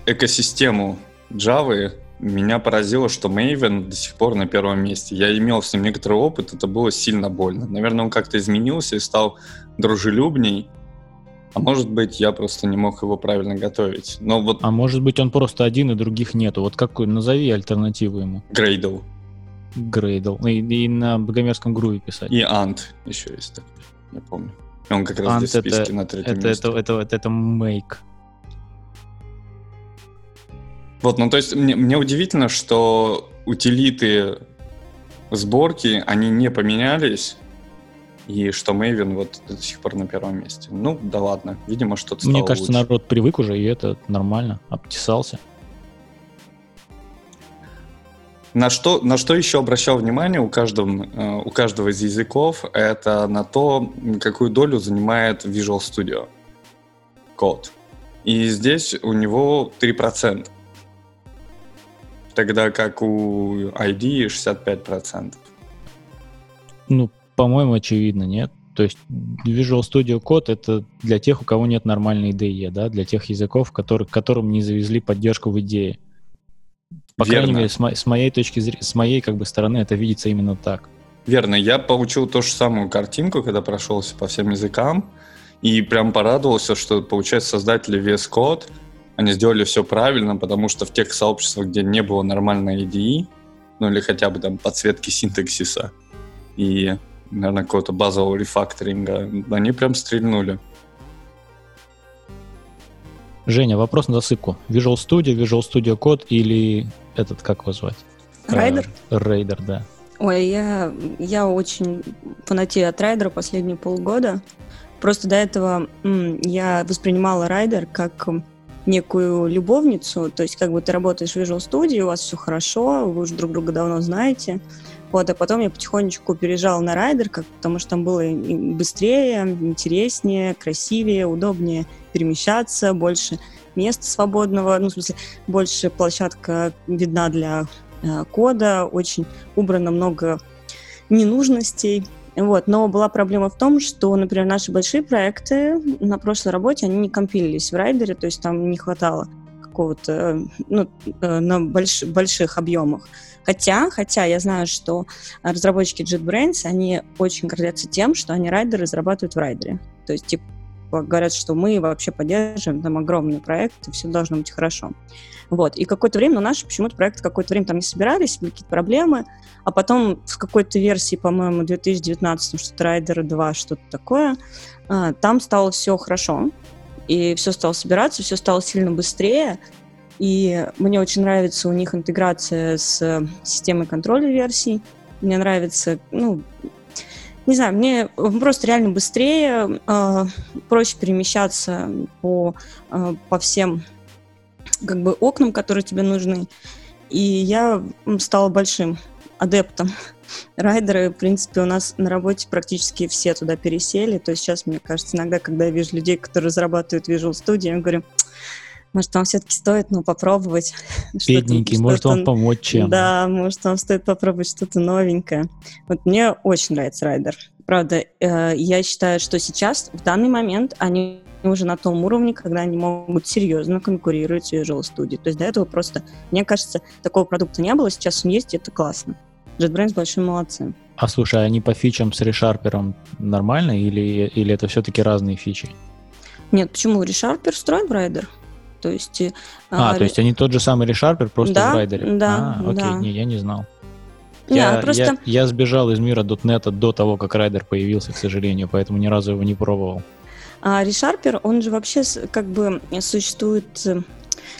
[SPEAKER 1] экосистему Java меня поразило, что Maven до сих пор на первом месте. Я имел с ним некоторый опыт, это было сильно больно. Наверное, он как-то изменился и стал дружелюбней. А может быть, я просто не мог его правильно готовить. Но вот
[SPEAKER 3] А может быть, он просто один, и других нету. Вот какой, назови альтернативу ему.
[SPEAKER 1] Gradle
[SPEAKER 3] Грейдл. И, и на богомерзком груве писать.
[SPEAKER 1] и Ant еще есть такой, я помню. Он как раз
[SPEAKER 3] Ant
[SPEAKER 1] здесь в списке
[SPEAKER 3] это-
[SPEAKER 1] на третьем
[SPEAKER 3] Это,
[SPEAKER 1] месте.
[SPEAKER 3] это, это, это, это make.
[SPEAKER 1] Вот, ну то есть мне, мне удивительно, что утилиты сборки, они не поменялись, и что Maven вот до сих пор на первом месте. Ну, да ладно, видимо, что-то
[SPEAKER 3] Мне кажется,
[SPEAKER 1] лучше.
[SPEAKER 3] народ привык уже, и это нормально, обтесался.
[SPEAKER 1] На что, на что еще обращал внимание у каждого, э, у каждого из языков, это на то, какую долю занимает Visual Studio код. И здесь у него 3%. Тогда как у ID 65%.
[SPEAKER 3] Ну, по-моему, очевидно, нет? То есть Visual Studio Code — это для тех, у кого нет нормальной IDE, да, для тех языков, которые, которым не завезли поддержку в идее. По
[SPEAKER 1] Верно.
[SPEAKER 3] крайней мере, с, мо- с моей точки зрения, с моей как бы стороны это видится именно так.
[SPEAKER 1] Верно, я получил ту же самую картинку, когда прошелся по всем языкам, и прям порадовался, что, получается, создатели VS Code, они сделали все правильно, потому что в тех сообществах, где не было нормальной IDE, ну или хотя бы там подсветки синтаксиса и, наверное, какого-то базового рефакторинга, они прям стрельнули.
[SPEAKER 3] Женя, вопрос на засыпку. Visual Studio, Visual Studio Code или этот, как его звать?
[SPEAKER 2] Rider?
[SPEAKER 3] Э, Rider, да.
[SPEAKER 2] Ой, я, я очень фанатею от райдера последние полгода. Просто до этого м, я воспринимала Rider как некую любовницу, то есть как бы ты работаешь в Visual Studio, у вас все хорошо, вы уже друг друга давно знаете. Вот, а потом я потихонечку переезжала на Rider, как, потому что там было быстрее, интереснее, красивее, удобнее перемещаться, больше места свободного, ну, в смысле, больше площадка видна для э, кода, очень убрано много ненужностей. Вот. Но была проблема в том, что, например, наши большие проекты на прошлой работе, они не компилились в райдере, то есть там не хватало какого-то, э, ну, э, на больш- больших объемах. Хотя, хотя я знаю, что разработчики JetBrains, они очень гордятся тем, что они райдеры разрабатывают в райдере. То есть, типа, говорят, что мы вообще поддерживаем там огромный проект, и все должно быть хорошо. Вот. И какое-то время, ну, наши почему-то проекты какое-то время там не собирались, были какие-то проблемы, а потом в какой-то версии, по-моему, 2019, что-то Райдер 2, что-то такое, а, там стало все хорошо, и все стало собираться, все стало сильно быстрее, и мне очень нравится у них интеграция с системой контроля версий, мне нравится, ну, не знаю, мне просто реально быстрее, э, проще перемещаться по, э, по всем как бы окнам, которые тебе нужны. И я стала большим адептом райдера. В принципе, у нас на работе практически все туда пересели. То есть сейчас, мне кажется, иногда, когда я вижу людей, которые разрабатывают Visual Studio, я говорю, может, вам все-таки стоит, ну, попробовать. что-то-
[SPEAKER 3] Бедненький, может
[SPEAKER 2] что-то-
[SPEAKER 3] вам помочь чем?
[SPEAKER 2] Да, может, вам стоит попробовать что-то новенькое. Вот мне очень нравится Rider. Правда, э, я считаю, что сейчас, в данный момент, они уже на том уровне, когда они могут серьезно конкурировать с Visual Studio. То есть до этого просто, мне кажется, такого продукта не было, сейчас он есть, и это классно. JetBrains большие молодцы.
[SPEAKER 3] А слушай, а они по фичам с решарпером нормально или, или это все-таки разные фичи?
[SPEAKER 2] Нет, почему? ReSharper встроен в Rider. То есть... э,
[SPEAKER 3] А, то есть они тот же самый ReSharper, просто
[SPEAKER 2] Да,
[SPEAKER 3] в райдере?
[SPEAKER 2] да,
[SPEAKER 3] А, окей,
[SPEAKER 2] да.
[SPEAKER 3] не, я не знал. Я,
[SPEAKER 2] ну просто...
[SPEAKER 3] я, я сбежал из мира .NET до того, как райдер появился, к сожалению, поэтому ни разу его не пробовал.
[SPEAKER 2] А ReSharper, он же вообще как бы существует э,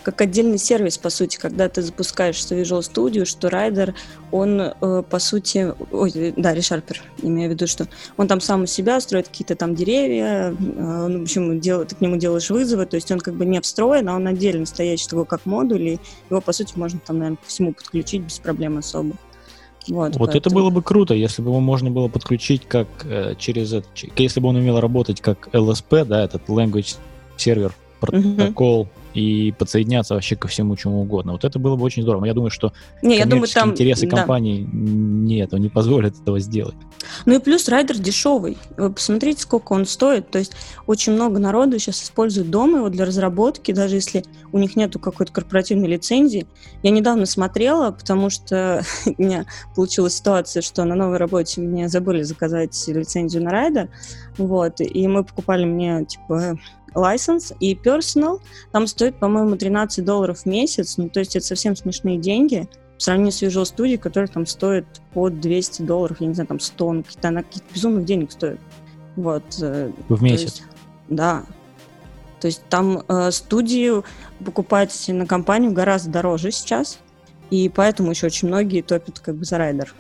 [SPEAKER 2] как отдельный сервис, по сути, когда ты запускаешь что Visual Studio, что Rider, он, э, по сути, ой, да, ReSharper, имею в виду, что он там сам у себя строит какие-то там деревья, э, ну, в общем, дел- ты к нему делаешь вызовы, то есть он как бы не встроен, а он отдельно стоящий такой, как модуль, и его, по сути, можно там, наверное, ко всему подключить без проблем особо. Вот,
[SPEAKER 3] Вот это было бы круто, если бы его можно было подключить как э, через это, если бы он умел работать как LSP, да, этот language сервер протокол и подсоединяться вообще ко всему чему угодно. Вот это было бы очень здорово. Я думаю, что
[SPEAKER 2] Не, я думаю, там...
[SPEAKER 3] интересы
[SPEAKER 2] да.
[SPEAKER 3] компании нет, не позволят этого сделать.
[SPEAKER 2] Ну и плюс райдер дешевый. Вы посмотрите, сколько он стоит. То есть очень много народу сейчас использует дома его для разработки, даже если у них нету какой-то корпоративной лицензии. Я недавно смотрела, потому что у меня получилась ситуация, что на новой работе мне забыли заказать лицензию на райдер. Вот, и мы покупали мне, типа, license и personal. Там стоит, по-моему, 13 долларов в месяц. Ну, то есть это совсем смешные деньги по сравнению с Visual Studio, который там стоит под 200 долларов, я не знаю, там 100, ну, какие-то, она каких-то безумных денег стоит. Вот. э,
[SPEAKER 3] В месяц.
[SPEAKER 2] есть, да. То есть там э, студию покупать на компанию гораздо дороже сейчас, и поэтому еще очень многие топят как бы за райдер.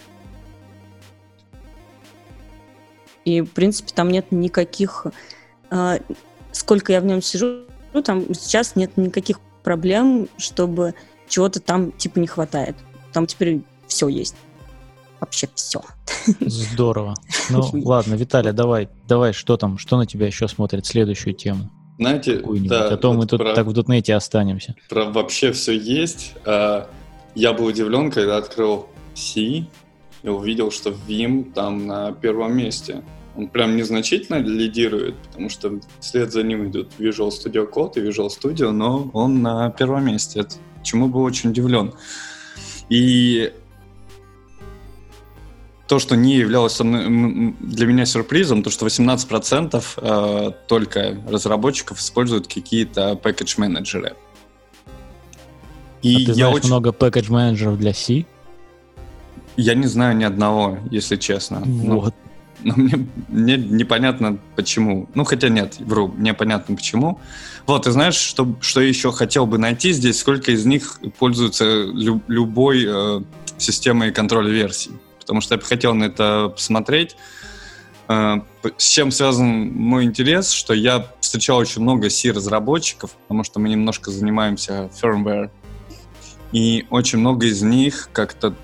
[SPEAKER 2] И, в принципе, там нет никаких... Э, сколько я в нем сижу, там сейчас нет никаких проблем, чтобы чего-то там типа не хватает. Там теперь все есть. Вообще все.
[SPEAKER 3] Здорово. Ну ладно, Виталий, давай, давай, что там, что на тебя еще смотрит следующую тему?
[SPEAKER 1] Знаете,
[SPEAKER 3] да, а то мы тут про, так в дотнете останемся.
[SPEAKER 1] Про вообще все есть. А, я был удивлен, когда открыл C и увидел, что Vim там на первом месте. Он прям незначительно лидирует, потому что вслед за ним идут Visual Studio Code и Visual Studio, но он на первом месте. Это, чему был очень удивлен. И то, что не являлось для меня сюрпризом, то, что 18% э, только разработчиков используют какие-то пакетж-менеджеры.
[SPEAKER 3] И а ты я знаешь очень... много пакетж-менеджеров для C?
[SPEAKER 1] Я не знаю ни одного, если честно. Вот. Но, но мне, мне непонятно почему. Ну, хотя нет, вру, мне понятно почему. Вот, и знаешь, что, что еще хотел бы найти здесь, сколько из них пользуются лю- любой э, системой контроля версий потому что я бы хотел на это посмотреть. Э, с чем связан мой интерес, что я встречал очень много C-разработчиков, потому что мы немножко занимаемся firmware, и очень много из них как-то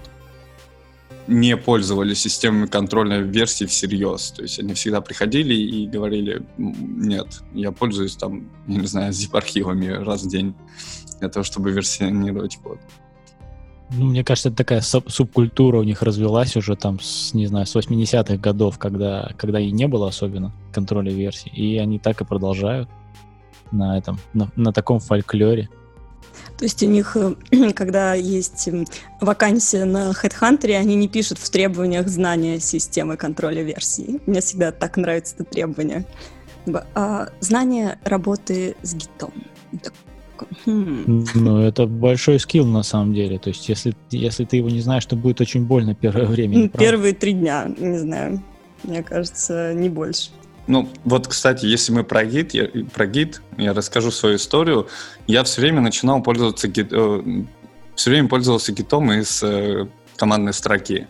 [SPEAKER 1] не пользовались системами контрольной версии всерьез. То есть они всегда приходили и говорили, нет, я пользуюсь там, не знаю, zip-архивами раз в день для того, чтобы версионировать код.
[SPEAKER 3] Ну, мне кажется, это такая суб субкультура у них развелась уже там, с, не знаю, с 80-х годов, когда, когда и не было особенно контроля версий. И они так и продолжают на этом, на, на таком фольклоре.
[SPEAKER 2] То есть у них, э, когда есть вакансия на HeadHunter, они не пишут в требованиях знания системы контроля версий. Мне всегда так нравится это требование. А, знание работы с гитом.
[SPEAKER 3] Хм. Ну, это большой скилл на самом деле. То есть, если, если ты его не знаешь, то будет очень больно первое время.
[SPEAKER 2] Первые три дня, не знаю. Мне кажется, не больше.
[SPEAKER 1] Ну, вот, кстати, если мы про гид, я, про гид, я расскажу свою историю. Я все время начинал пользоваться гид, э, все время пользовался гитом из э, командной строки.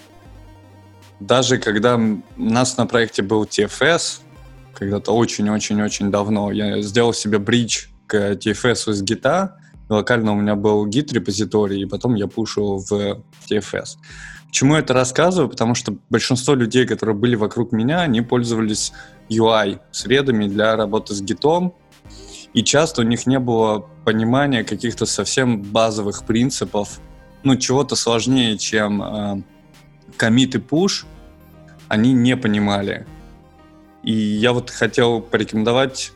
[SPEAKER 1] Даже когда у нас на проекте был TFS, когда-то очень-очень-очень давно, я сделал себе бридж к TFS из гита. Локально у меня был гит репозиторий, и потом я пушил в TFS. Почему я это рассказываю? Потому что большинство людей, которые были вокруг меня, они пользовались UI средами для работы с гитом, и часто у них не было понимания каких-то совсем базовых принципов, ну, чего-то сложнее, чем э, commit и push, они не понимали. И я вот хотел порекомендовать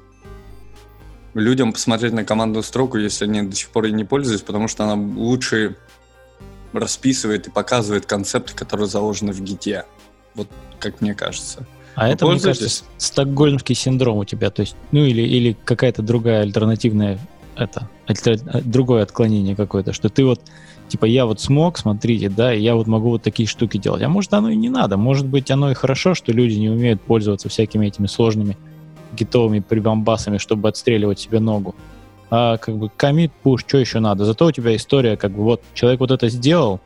[SPEAKER 1] людям посмотреть на командную строку, если они до сих пор и не пользуются, потому что она лучше расписывает и показывает концепты, которые заложены в гите. Вот как мне кажется.
[SPEAKER 3] А Вы это, мне кажется, стокгольмский синдром у тебя, то есть, ну или, или какая-то другая альтернативная, это, альтер, другое отклонение какое-то, что ты вот, типа, я вот смог, смотрите, да, и я вот могу вот такие штуки делать. А может, оно и не надо, может быть, оно и хорошо, что люди не умеют пользоваться всякими этими сложными гитовыми прибамбасами, чтобы отстреливать себе ногу. А как бы комит, пуш, что еще надо? Зато у тебя история, как бы вот человек вот это сделал,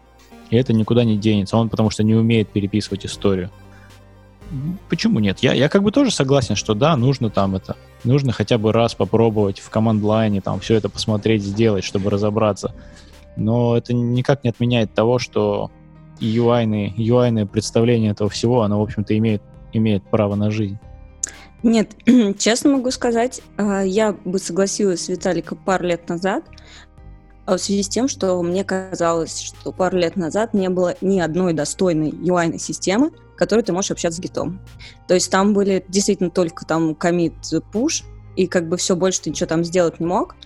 [SPEAKER 3] и это никуда не денется. Он потому что не умеет переписывать историю. Почему нет? Я, я как бы тоже согласен, что да, нужно там это, нужно хотя бы раз попробовать в команд-лайне там все это посмотреть, сделать, чтобы разобраться. Но это никак не отменяет того, что UI-ные, UI представление этого всего, оно, в общем-то, имеет, имеет право на жизнь.
[SPEAKER 2] Нет, честно могу сказать, а, я бы согласилась с Виталиком пару лет назад, а, в связи с тем, что мне казалось, что пару лет назад не было ни одной достойной UI системы, которой ты можешь общаться с гитом. То есть там были действительно только там commit, push, и как бы все больше ты ничего там сделать не мог.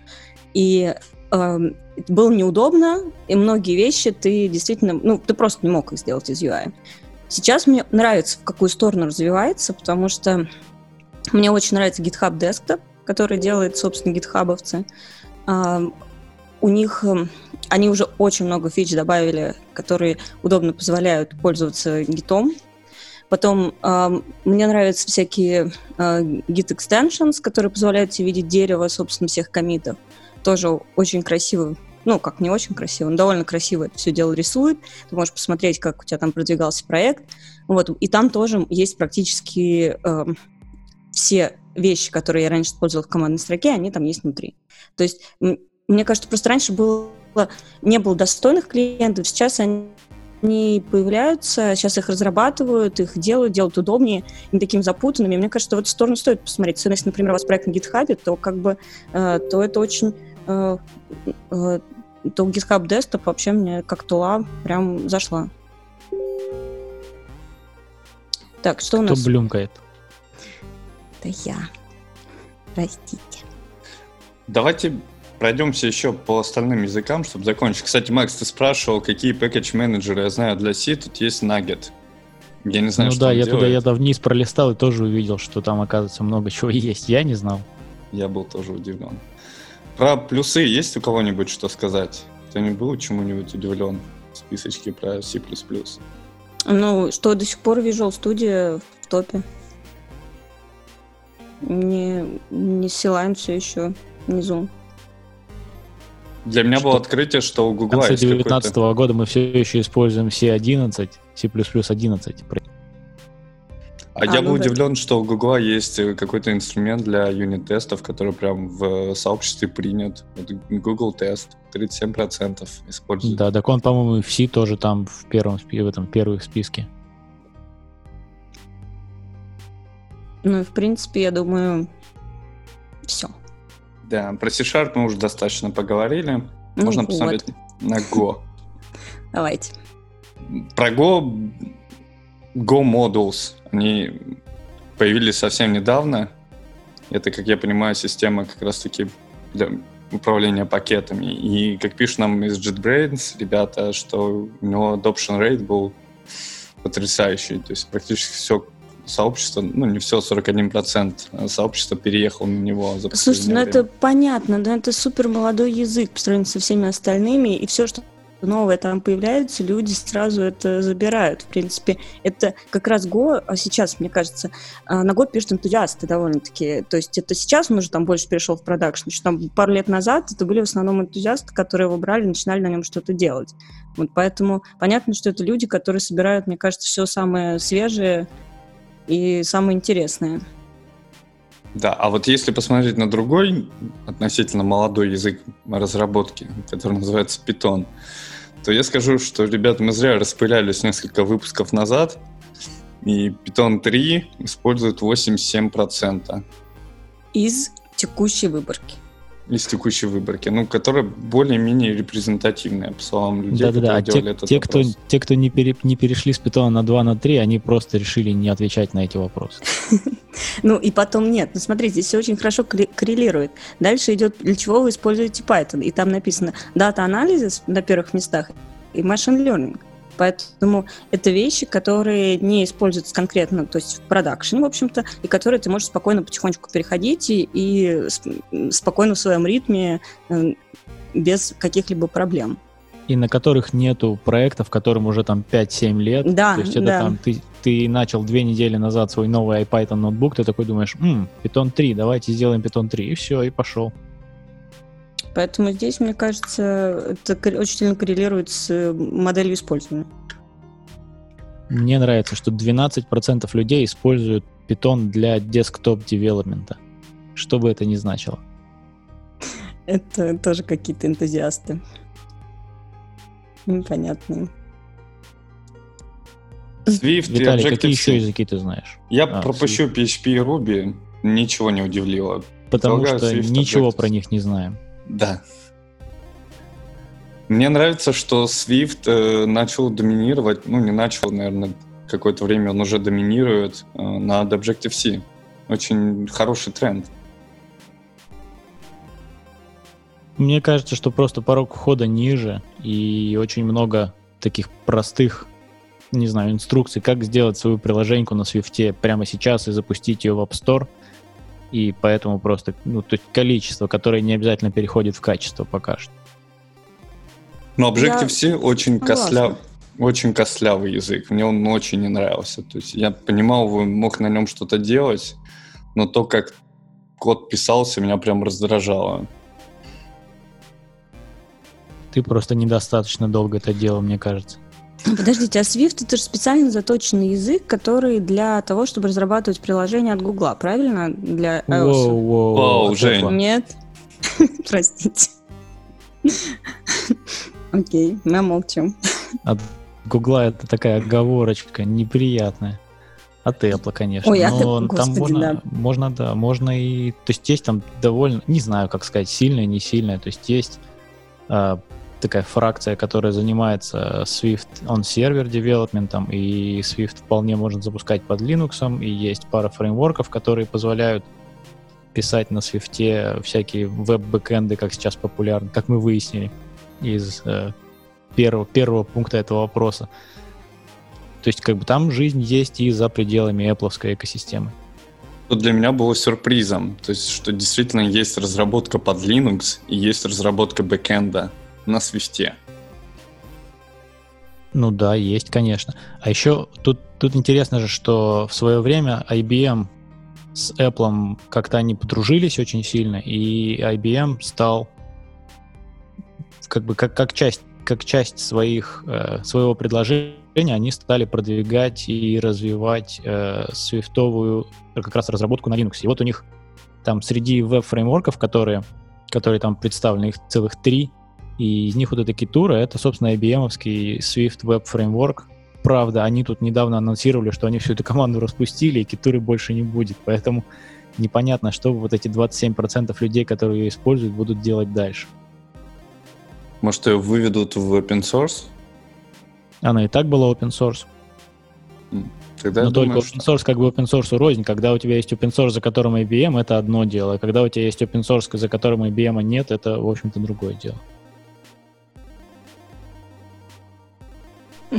[SPEAKER 2] И э, было неудобно, и многие вещи ты действительно, ну, ты просто не мог их сделать из UI. Сейчас мне нравится, в какую сторону развивается, потому что мне очень нравится GitHub Desktop, который делает, собственно, гитхабовцы. У них эм, они уже очень много фич добавили, которые удобно позволяют пользоваться гитом. Потом э, мне нравятся всякие э, git extensions, которые позволяют тебе видеть дерево, собственно, всех комитов. Тоже очень красиво ну, как не очень красиво, он довольно красиво это все дело рисует. Ты можешь посмотреть, как у тебя там продвигался проект. Вот, и там тоже есть практически э, все вещи, которые я раньше использовала в командной строке, они там есть внутри. То есть, мне кажется, просто раньше было, не было достойных клиентов, сейчас они они появляются, сейчас их разрабатывают, их делают, делают удобнее, не такими запутанными. Мне кажется, в эту сторону стоит посмотреть. Если, например, у вас проект на GitHub, то как бы э, то это очень то GitHub Desktop вообще мне как тула прям зашла. Так, что у
[SPEAKER 3] Кто
[SPEAKER 2] нас?
[SPEAKER 3] блюмкает?
[SPEAKER 2] Это я. Простите.
[SPEAKER 1] Давайте пройдемся еще по остальным языкам, чтобы закончить. Кстати, Макс, ты спрашивал, какие package менеджеры я знаю для C. Тут есть Nugget. Я не знаю,
[SPEAKER 3] ну
[SPEAKER 1] что
[SPEAKER 3] да, я
[SPEAKER 1] делает.
[SPEAKER 3] туда я туда вниз пролистал и тоже увидел, что там, оказывается, много чего есть. Я не знал.
[SPEAKER 1] Я был тоже удивлен. Про плюсы есть у кого-нибудь что сказать? Кто-нибудь был чему-нибудь удивлен в списочке про C++?
[SPEAKER 2] Ну, что до сих пор Visual Studio в топе. Не, не Sealine все еще внизу.
[SPEAKER 1] Для меня
[SPEAKER 3] Что?
[SPEAKER 1] было открытие, что у
[SPEAKER 3] В
[SPEAKER 1] Google
[SPEAKER 3] конце
[SPEAKER 1] есть
[SPEAKER 3] 2019
[SPEAKER 1] какой-то...
[SPEAKER 3] года мы все еще используем C11, C++ 11.
[SPEAKER 1] А, я
[SPEAKER 2] А,
[SPEAKER 1] был
[SPEAKER 2] ну да.
[SPEAKER 1] удивлен, что у Google есть э, какой-то инструмент для юнит-тестов, который прям в сообществе принят. Google тест. 37% используют.
[SPEAKER 3] Да, так он, по-моему, в C тоже там в первом в этом первых списке.
[SPEAKER 2] Ну и в принципе, я думаю, все.
[SPEAKER 1] Да, про C-Sharp мы уже достаточно поговорили.
[SPEAKER 2] Ну
[SPEAKER 1] Можно
[SPEAKER 2] вот.
[SPEAKER 1] посмотреть на Go.
[SPEAKER 2] Давайте.
[SPEAKER 1] Про Go, Go Modules, они появились совсем недавно. Это, как я понимаю, система как раз-таки для управления пакетами. И как пишут нам из JetBrains, ребята, что у него adoption rate был потрясающий. То есть практически все сообщество, ну не все, 41% сообщества переехало на него за
[SPEAKER 2] Слушайте, ну
[SPEAKER 1] последнее
[SPEAKER 2] это
[SPEAKER 1] время.
[SPEAKER 2] понятно, да, это супер молодой язык по сравнению со всеми остальными, и все, что новое там появляется, люди сразу это забирают. В принципе, это как раз Go, а сейчас, мне кажется, а, на Go пишут энтузиасты довольно-таки. То есть это сейчас он уже там больше перешел в продакшн. Еще там пару лет назад это были в основном энтузиасты, которые его брали и начинали на нем что-то делать. Вот поэтому понятно, что это люди, которые собирают, мне кажется, все самое свежее и самое интересное.
[SPEAKER 1] Да, а вот если посмотреть на другой, относительно молодой язык разработки, который называется Python, то я скажу, что, ребята, мы зря распылялись несколько выпусков назад, и Python 3 использует 87%
[SPEAKER 2] Из текущей выборки.
[SPEAKER 1] Из текущей выборки, ну, которая более-менее репрезентативная, по словам людей,
[SPEAKER 3] Да-да-да, а
[SPEAKER 1] которые
[SPEAKER 3] те,
[SPEAKER 1] делали этот
[SPEAKER 3] те, кто, те, кто не, пере- не перешли с питона на 2 на 3, они просто решили не отвечать на эти вопросы.
[SPEAKER 2] Ну и потом нет. Ну смотрите, здесь все очень хорошо корре- коррелирует. Дальше идет, для чего вы используете Python. И там написано data analysis на первых местах и machine learning. Поэтому это вещи, которые не используются конкретно, то есть в production, в общем-то, и которые ты можешь спокойно потихонечку переходить и, и сп- спокойно в своем ритме, э, без каких-либо проблем.
[SPEAKER 3] И на которых нету проектов, которым уже там 5-7 лет.
[SPEAKER 2] Да,
[SPEAKER 3] То есть это
[SPEAKER 2] да.
[SPEAKER 3] там ты, ты начал две недели назад свой новый iPython ноутбук, ты такой думаешь, «М, Python 3, давайте сделаем Python 3, и все, и пошел.
[SPEAKER 2] Поэтому здесь, мне кажется, это очень сильно коррелирует с э, моделью использования.
[SPEAKER 3] Мне нравится, что 12% людей используют Python для десктоп-девелопмента. Что бы это ни значило.
[SPEAKER 2] Это тоже какие-то энтузиасты. Непонятные.
[SPEAKER 1] Swift и
[SPEAKER 3] Виталий, какие еще языки ты знаешь?
[SPEAKER 1] Я
[SPEAKER 3] А,
[SPEAKER 1] пропущу PHP и Ruby, ничего не удивило.
[SPEAKER 3] Потому
[SPEAKER 1] Предлагаю
[SPEAKER 3] что
[SPEAKER 1] Swift
[SPEAKER 3] ничего про них не знаем.
[SPEAKER 1] Да. Мне нравится, что Swift э, начал доминировать, ну не начал, наверное, какое-то время он уже доминирует э, над Objective-C. Очень хороший тренд.
[SPEAKER 3] Мне кажется, что просто порог входа ниже, и очень много таких простых, не знаю, инструкций, как сделать свою приложеньку на Swift прямо сейчас и запустить ее в App Store. И поэтому просто, ну, то есть количество, которое не обязательно переходит в качество пока что.
[SPEAKER 1] Но Objective-C очень
[SPEAKER 2] согласна.
[SPEAKER 1] косляв... очень костлявый язык. Мне он очень не нравился. То есть я понимал, мог на нем что-то делать, но то, как код писался, меня прям раздражало.
[SPEAKER 3] Ты просто недостаточно долго это делал, мне кажется.
[SPEAKER 2] Подождите, а Swift это же специально заточенный язык, который для того, чтобы разрабатывать приложение от Гугла, правильно? Для iOS.
[SPEAKER 3] Воу, воу,
[SPEAKER 1] Воу, Жень.
[SPEAKER 2] Нет? Простите. Окей, мы молчим.
[SPEAKER 3] От Гугла это такая оговорочка неприятная. От Apple, конечно.
[SPEAKER 2] Ой, от
[SPEAKER 3] Но
[SPEAKER 2] Apple,
[SPEAKER 3] там
[SPEAKER 2] господи,
[SPEAKER 3] можно,
[SPEAKER 2] да.
[SPEAKER 3] можно, да, можно и... То есть есть там довольно, не знаю, как сказать, сильная, не сильная. То есть есть а, такая фракция, которая занимается Swift on Server Development, и Swift вполне можно запускать под Linux, и есть пара фреймворков, которые позволяют писать на Swift всякие веб-бэкэнды, как сейчас популярно, как мы выяснили из э, первого, первого пункта этого вопроса. То есть, как бы там жизнь есть и за пределами Apple экосистемы.
[SPEAKER 1] Для меня было сюрпризом. То есть, что действительно есть разработка под Linux и есть разработка бэкэнда на свифте.
[SPEAKER 3] Ну да, есть, конечно. А еще тут, тут интересно же, что в свое время IBM с Apple как-то они подружились очень сильно, и IBM стал как бы как, как часть как часть своих э, своего предложения они стали продвигать и развивать э, свифтовую как раз разработку на Linux. И вот у них там среди веб-фреймворков, которые, которые там представлены, их целых три, и из них вот эта Китура, это, собственно, IBM-овский Swift Web Framework. Правда, они тут недавно анонсировали, что они всю эту команду распустили, и Китуры больше не будет. Поэтому непонятно, что вот эти 27% людей, которые ее используют, будут делать дальше.
[SPEAKER 1] Может, ее выведут в open source?
[SPEAKER 3] Она и так была open source.
[SPEAKER 1] Тогда
[SPEAKER 3] Но
[SPEAKER 1] я
[SPEAKER 3] только
[SPEAKER 1] думаю,
[SPEAKER 3] open source как бы open source рознь. Когда у тебя есть open source, за которым IBM, это одно дело. А когда у тебя есть open source, за которым IBM нет, это, в общем-то, другое дело.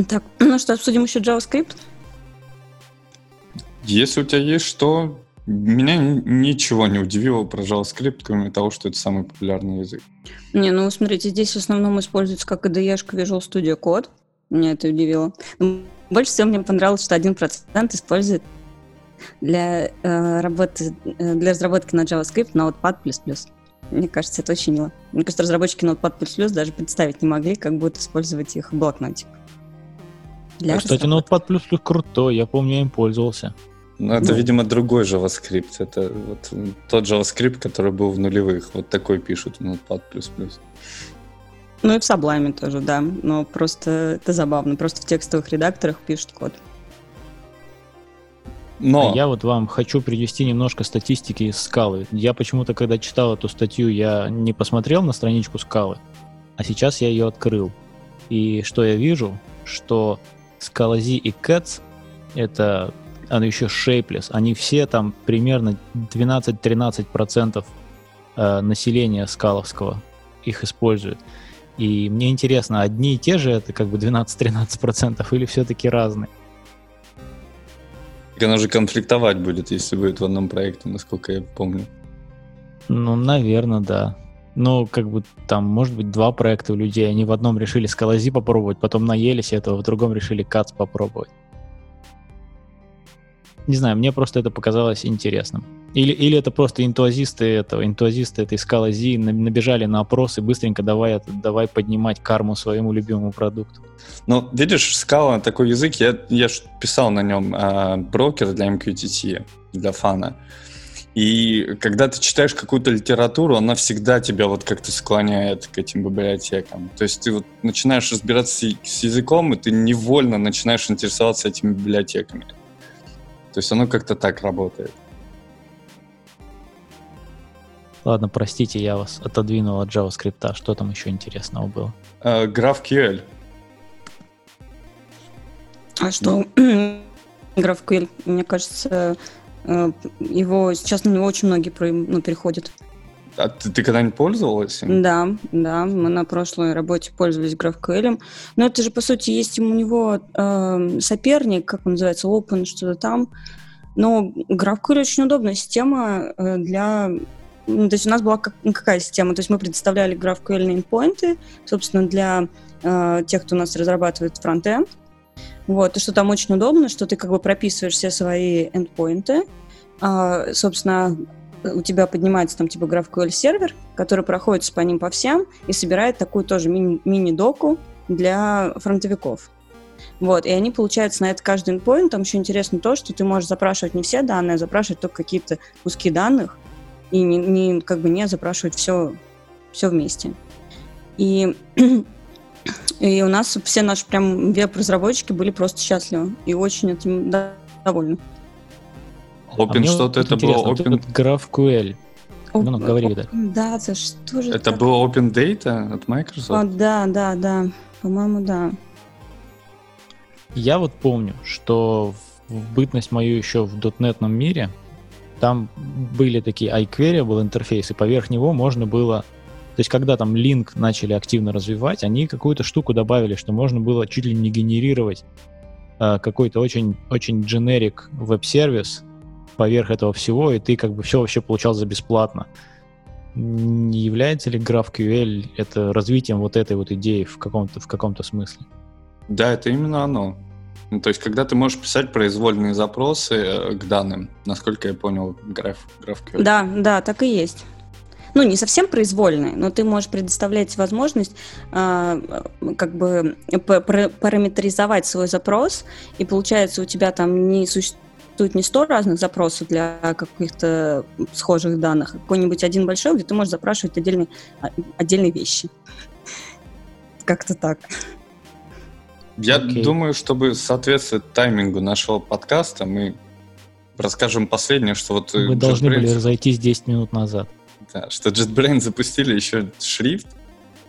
[SPEAKER 2] Так, ну что, обсудим еще JavaScript?
[SPEAKER 1] Если у тебя есть что, меня ничего не удивило про JavaScript, кроме того, что это самый популярный язык.
[SPEAKER 2] Не, ну смотрите, здесь в основном используется как IDE-шка Visual Studio Code. Меня это удивило. Но Больше всего мне понравилось, что 1% использует для, э, работы, э, для разработки на JavaScript Notepad++. Мне кажется, это очень мило. Мне кажется, разработчики Notepad++ даже представить не могли, как будут использовать их блокнотик. Для
[SPEAKER 3] А, Кстати. Notepad++ крутой, я помню, я им пользовался.
[SPEAKER 1] Но это,
[SPEAKER 2] Ну.
[SPEAKER 1] видимо, другой JavaScript. Это вот тот JavaScript, который был в нулевых. Вот такой пишут в Notepad++.
[SPEAKER 2] Ну и в Sublime тоже, да. Но просто это забавно. Просто в текстовых редакторах пишут код.
[SPEAKER 1] Но
[SPEAKER 3] А Я вот вам хочу привести немножко статистики из скалы. Я почему-то, когда читал эту статью, я не посмотрел на страничку скалы, а сейчас я ее открыл. И что я вижу, что Z и Cats это а еще Shapeless, они все там примерно 12-13% э, населения скаловского их используют. И мне интересно, одни и те же это как бы 12-13% или все-таки разные?
[SPEAKER 1] она же конфликтовать будет, если будет в одном проекте, насколько я помню.
[SPEAKER 3] Ну, наверное, да. Ну, как бы там, может быть, два проекта у людей. Они в одном решили скалази попробовать, потом наелись этого, в другом решили кац попробовать. Не знаю, мне просто это показалось интересным. Или, или это просто энтузиасты этого, энтузиасты этой скалази набежали на опрос и быстренько давай, давай поднимать карму своему любимому продукту.
[SPEAKER 1] Ну, видишь, Scala такой язык, я, я писал на нем э, брокер для MQTT, для фана. И когда ты читаешь какую-то литературу, она всегда тебя вот как-то склоняет к этим библиотекам. То есть ты вот начинаешь разбираться с, языком, и ты невольно начинаешь интересоваться этими библиотеками. То есть оно как-то так работает.
[SPEAKER 3] Ладно, простите, я вас отодвинул от JavaScript. Что там еще интересного было?
[SPEAKER 1] Э, GraphQL.
[SPEAKER 2] А что GraphQL, мне кажется, его сейчас на него очень многие ну, переходят.
[SPEAKER 1] А ты, ты когда-нибудь пользовалась им?
[SPEAKER 2] Да, да, мы на прошлой работе пользовались GraphQL. Но это же, по сути, есть у него э, соперник, как он называется, Open, что-то там. Но GraphQL очень удобная система э, для ну, то есть у нас была как, ну, какая система? То есть мы предоставляли GraphQL endpoinты, собственно, для э, тех, кто у нас разрабатывает фронтенд. Вот, и что там очень удобно, что ты как бы прописываешь все свои endpoinты, э, собственно, у тебя поднимается там типа GraphQL сервер, который проходит по ним по всем и собирает такую тоже мини- мини-доку для фронтовиков. Вот, и они, получается, на это каждый endpoint, там еще интересно то, что ты можешь запрашивать не все данные, а запрашивать только какие-то куски данных, и не, не, как бы не запрашивать все, все вместе. И, и у нас все наши прям веб-разработчики были просто счастливы и очень этим довольны.
[SPEAKER 1] Open а что-то это было
[SPEAKER 3] Open... GraphQL. Ну, ну, говори, да.
[SPEAKER 2] Да, это что же
[SPEAKER 1] это? Это было Open Data от Microsoft?
[SPEAKER 2] О, да, да, да. По-моему, да.
[SPEAKER 3] Я вот помню, что в бытность мою еще в дотнетном мире там были такие iQueryable интерфейсы, поверх него можно было... То есть, когда там Link начали активно развивать, они какую-то штуку добавили, что можно было чуть ли не генерировать э, какой-то очень, очень generic веб-сервис поверх этого всего, и ты как бы все вообще получал за бесплатно. Не является ли GraphQL это развитием вот этой вот идеи в каком-то в каком-то смысле?
[SPEAKER 1] Да, это именно оно. Ну, то есть, когда ты можешь писать произвольные запросы э, к данным, насколько я понял, граф, GraphQL.
[SPEAKER 2] Да, да, так и есть. Ну, не совсем произвольные, но ты можешь предоставлять возможность э, как бы параметризовать свой запрос, и получается у тебя там не существует не 100 разных запросов для каких-то схожих данных, а какой-нибудь один большой, где ты можешь запрашивать отдельные, а, отдельные вещи. Как-то так.
[SPEAKER 1] Я okay. думаю, чтобы соответствовать таймингу нашего подкаста, мы расскажем последнее, что вот...
[SPEAKER 3] Мы JetBrains... должны были разойтись 10 минут назад.
[SPEAKER 1] Да, что JetBrains запустили еще шрифт.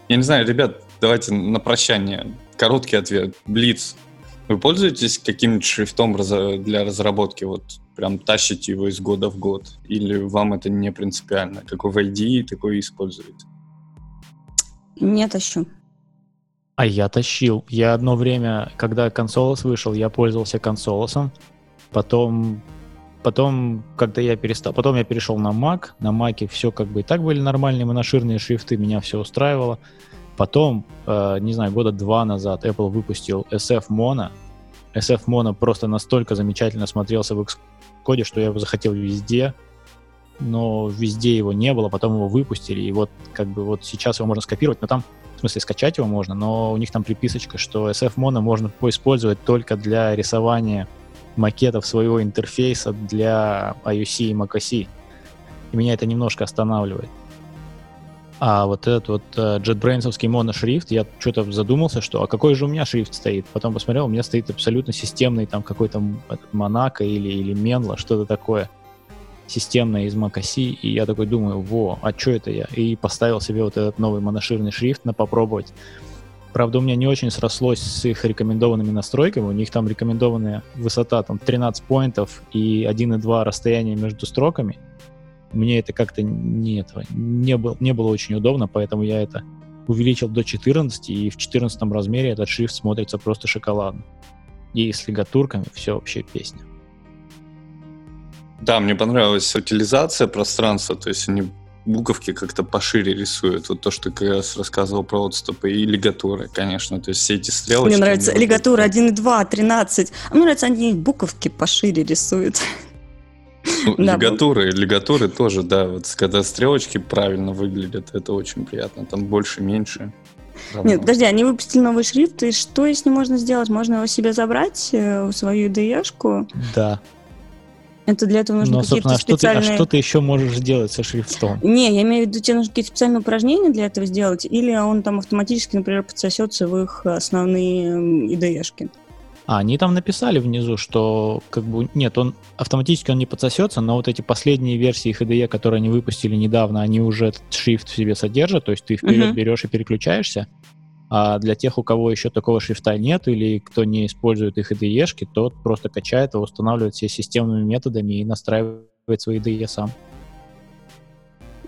[SPEAKER 1] Я не знаю, ребят, давайте на прощание. Короткий ответ. Блиц. Вы пользуетесь каким-нибудь шрифтом для разработки? Вот прям тащите его из года в год? Или вам это не принципиально? Какой в IDE, такой и используете?
[SPEAKER 2] Не тащу.
[SPEAKER 3] А я тащил. Я одно время, когда консолос вышел, я пользовался консолосом. Потом, потом, когда я перестал, потом я перешел на Mac. На Mac все как бы и так были нормальные моноширные шрифты, меня все устраивало. Потом, э, не знаю, года два назад Apple выпустил SF Mono. SF Mono просто настолько замечательно смотрелся в Xcode, что я его захотел везде но везде его не было, потом его выпустили, и вот как бы вот сейчас его можно скопировать, но там в смысле, скачать его можно, но у них там приписочка, что SF Mono можно использовать только для рисования макетов своего интерфейса для iOS и macOS. И меня это немножко останавливает. А вот этот вот uh, JetBrains моношрифт, я что-то задумался, что а какой же у меня шрифт стоит? Потом посмотрел, у меня стоит абсолютно системный там какой-то Монако или, или Менла, что-то такое системная из macOS, и я такой думаю, во, а что это я? И поставил себе вот этот новый моноширный шрифт на попробовать. Правда, у меня не очень срослось с их рекомендованными настройками. У них там рекомендованная высота там 13 поинтов и 1,2 расстояние между строками. Мне это как-то не, этого, не, был, не было очень удобно, поэтому я это увеличил до 14, и в 14 размере этот шрифт смотрится просто шоколадно. И с лигатурками все вообще песня.
[SPEAKER 1] Да, мне понравилась утилизация пространства, то есть они буковки как-то пошире рисуют. Вот то, что ты как раз рассказывал про отступы и лигатуры, конечно. То есть все эти стрелочки...
[SPEAKER 2] Мне нравится лигатура 1 2, 13. А мне нравится, они буковки пошире рисуют.
[SPEAKER 1] Ну, да, лигатуры, лигатуры тоже, да. Вот когда стрелочки правильно выглядят, это очень приятно. Там больше, меньше.
[SPEAKER 2] Равно. Нет, подожди, они выпустили новый шрифт, и что с ним можно сделать? Можно его себе забрать э, в свою IDE-шку?
[SPEAKER 3] Да.
[SPEAKER 2] Это для этого нужно какие-то
[SPEAKER 3] а
[SPEAKER 2] специальные...
[SPEAKER 3] Ты, а что ты еще можешь сделать со шрифтом?
[SPEAKER 2] Не, я имею в виду, тебе нужно какие-то специальные упражнения для этого сделать, или он там автоматически, например, подсосется в их основные IDE-шки.
[SPEAKER 3] А, они там написали внизу, что как бы нет, он автоматически он не подсосется, но вот эти последние версии их IDE, которые они выпустили недавно, они уже этот шрифт в себе содержат, то есть ты вперед uh-huh. берешь и переключаешься, а для тех, у кого еще такого шрифта нет или кто не использует их IDE-шки, тот просто качает его, устанавливает все системными методами и настраивает свои IDE сам.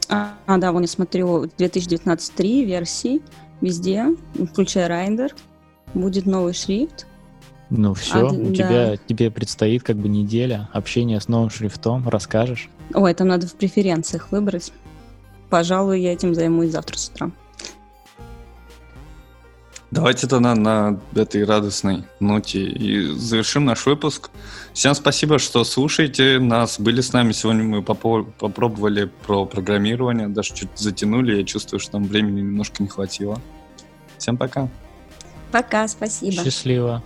[SPEAKER 2] А, а да, вон я смотрю, 2019 версии везде, включая Райдер, будет новый шрифт.
[SPEAKER 3] Ну все, а, у да. тебя тебе предстоит как бы неделя общения с новым шрифтом, расскажешь?
[SPEAKER 2] Ой, там надо в преференциях выбрать. пожалуй, я этим займусь завтра с утра.
[SPEAKER 1] Давайте тогда на этой радостной ноте и завершим наш выпуск. Всем спасибо, что слушаете нас. Были с нами сегодня, мы попо- попробовали про программирование, даже чуть затянули. Я чувствую, что нам времени немножко не хватило. Всем пока.
[SPEAKER 2] Пока, спасибо.
[SPEAKER 3] Счастливо.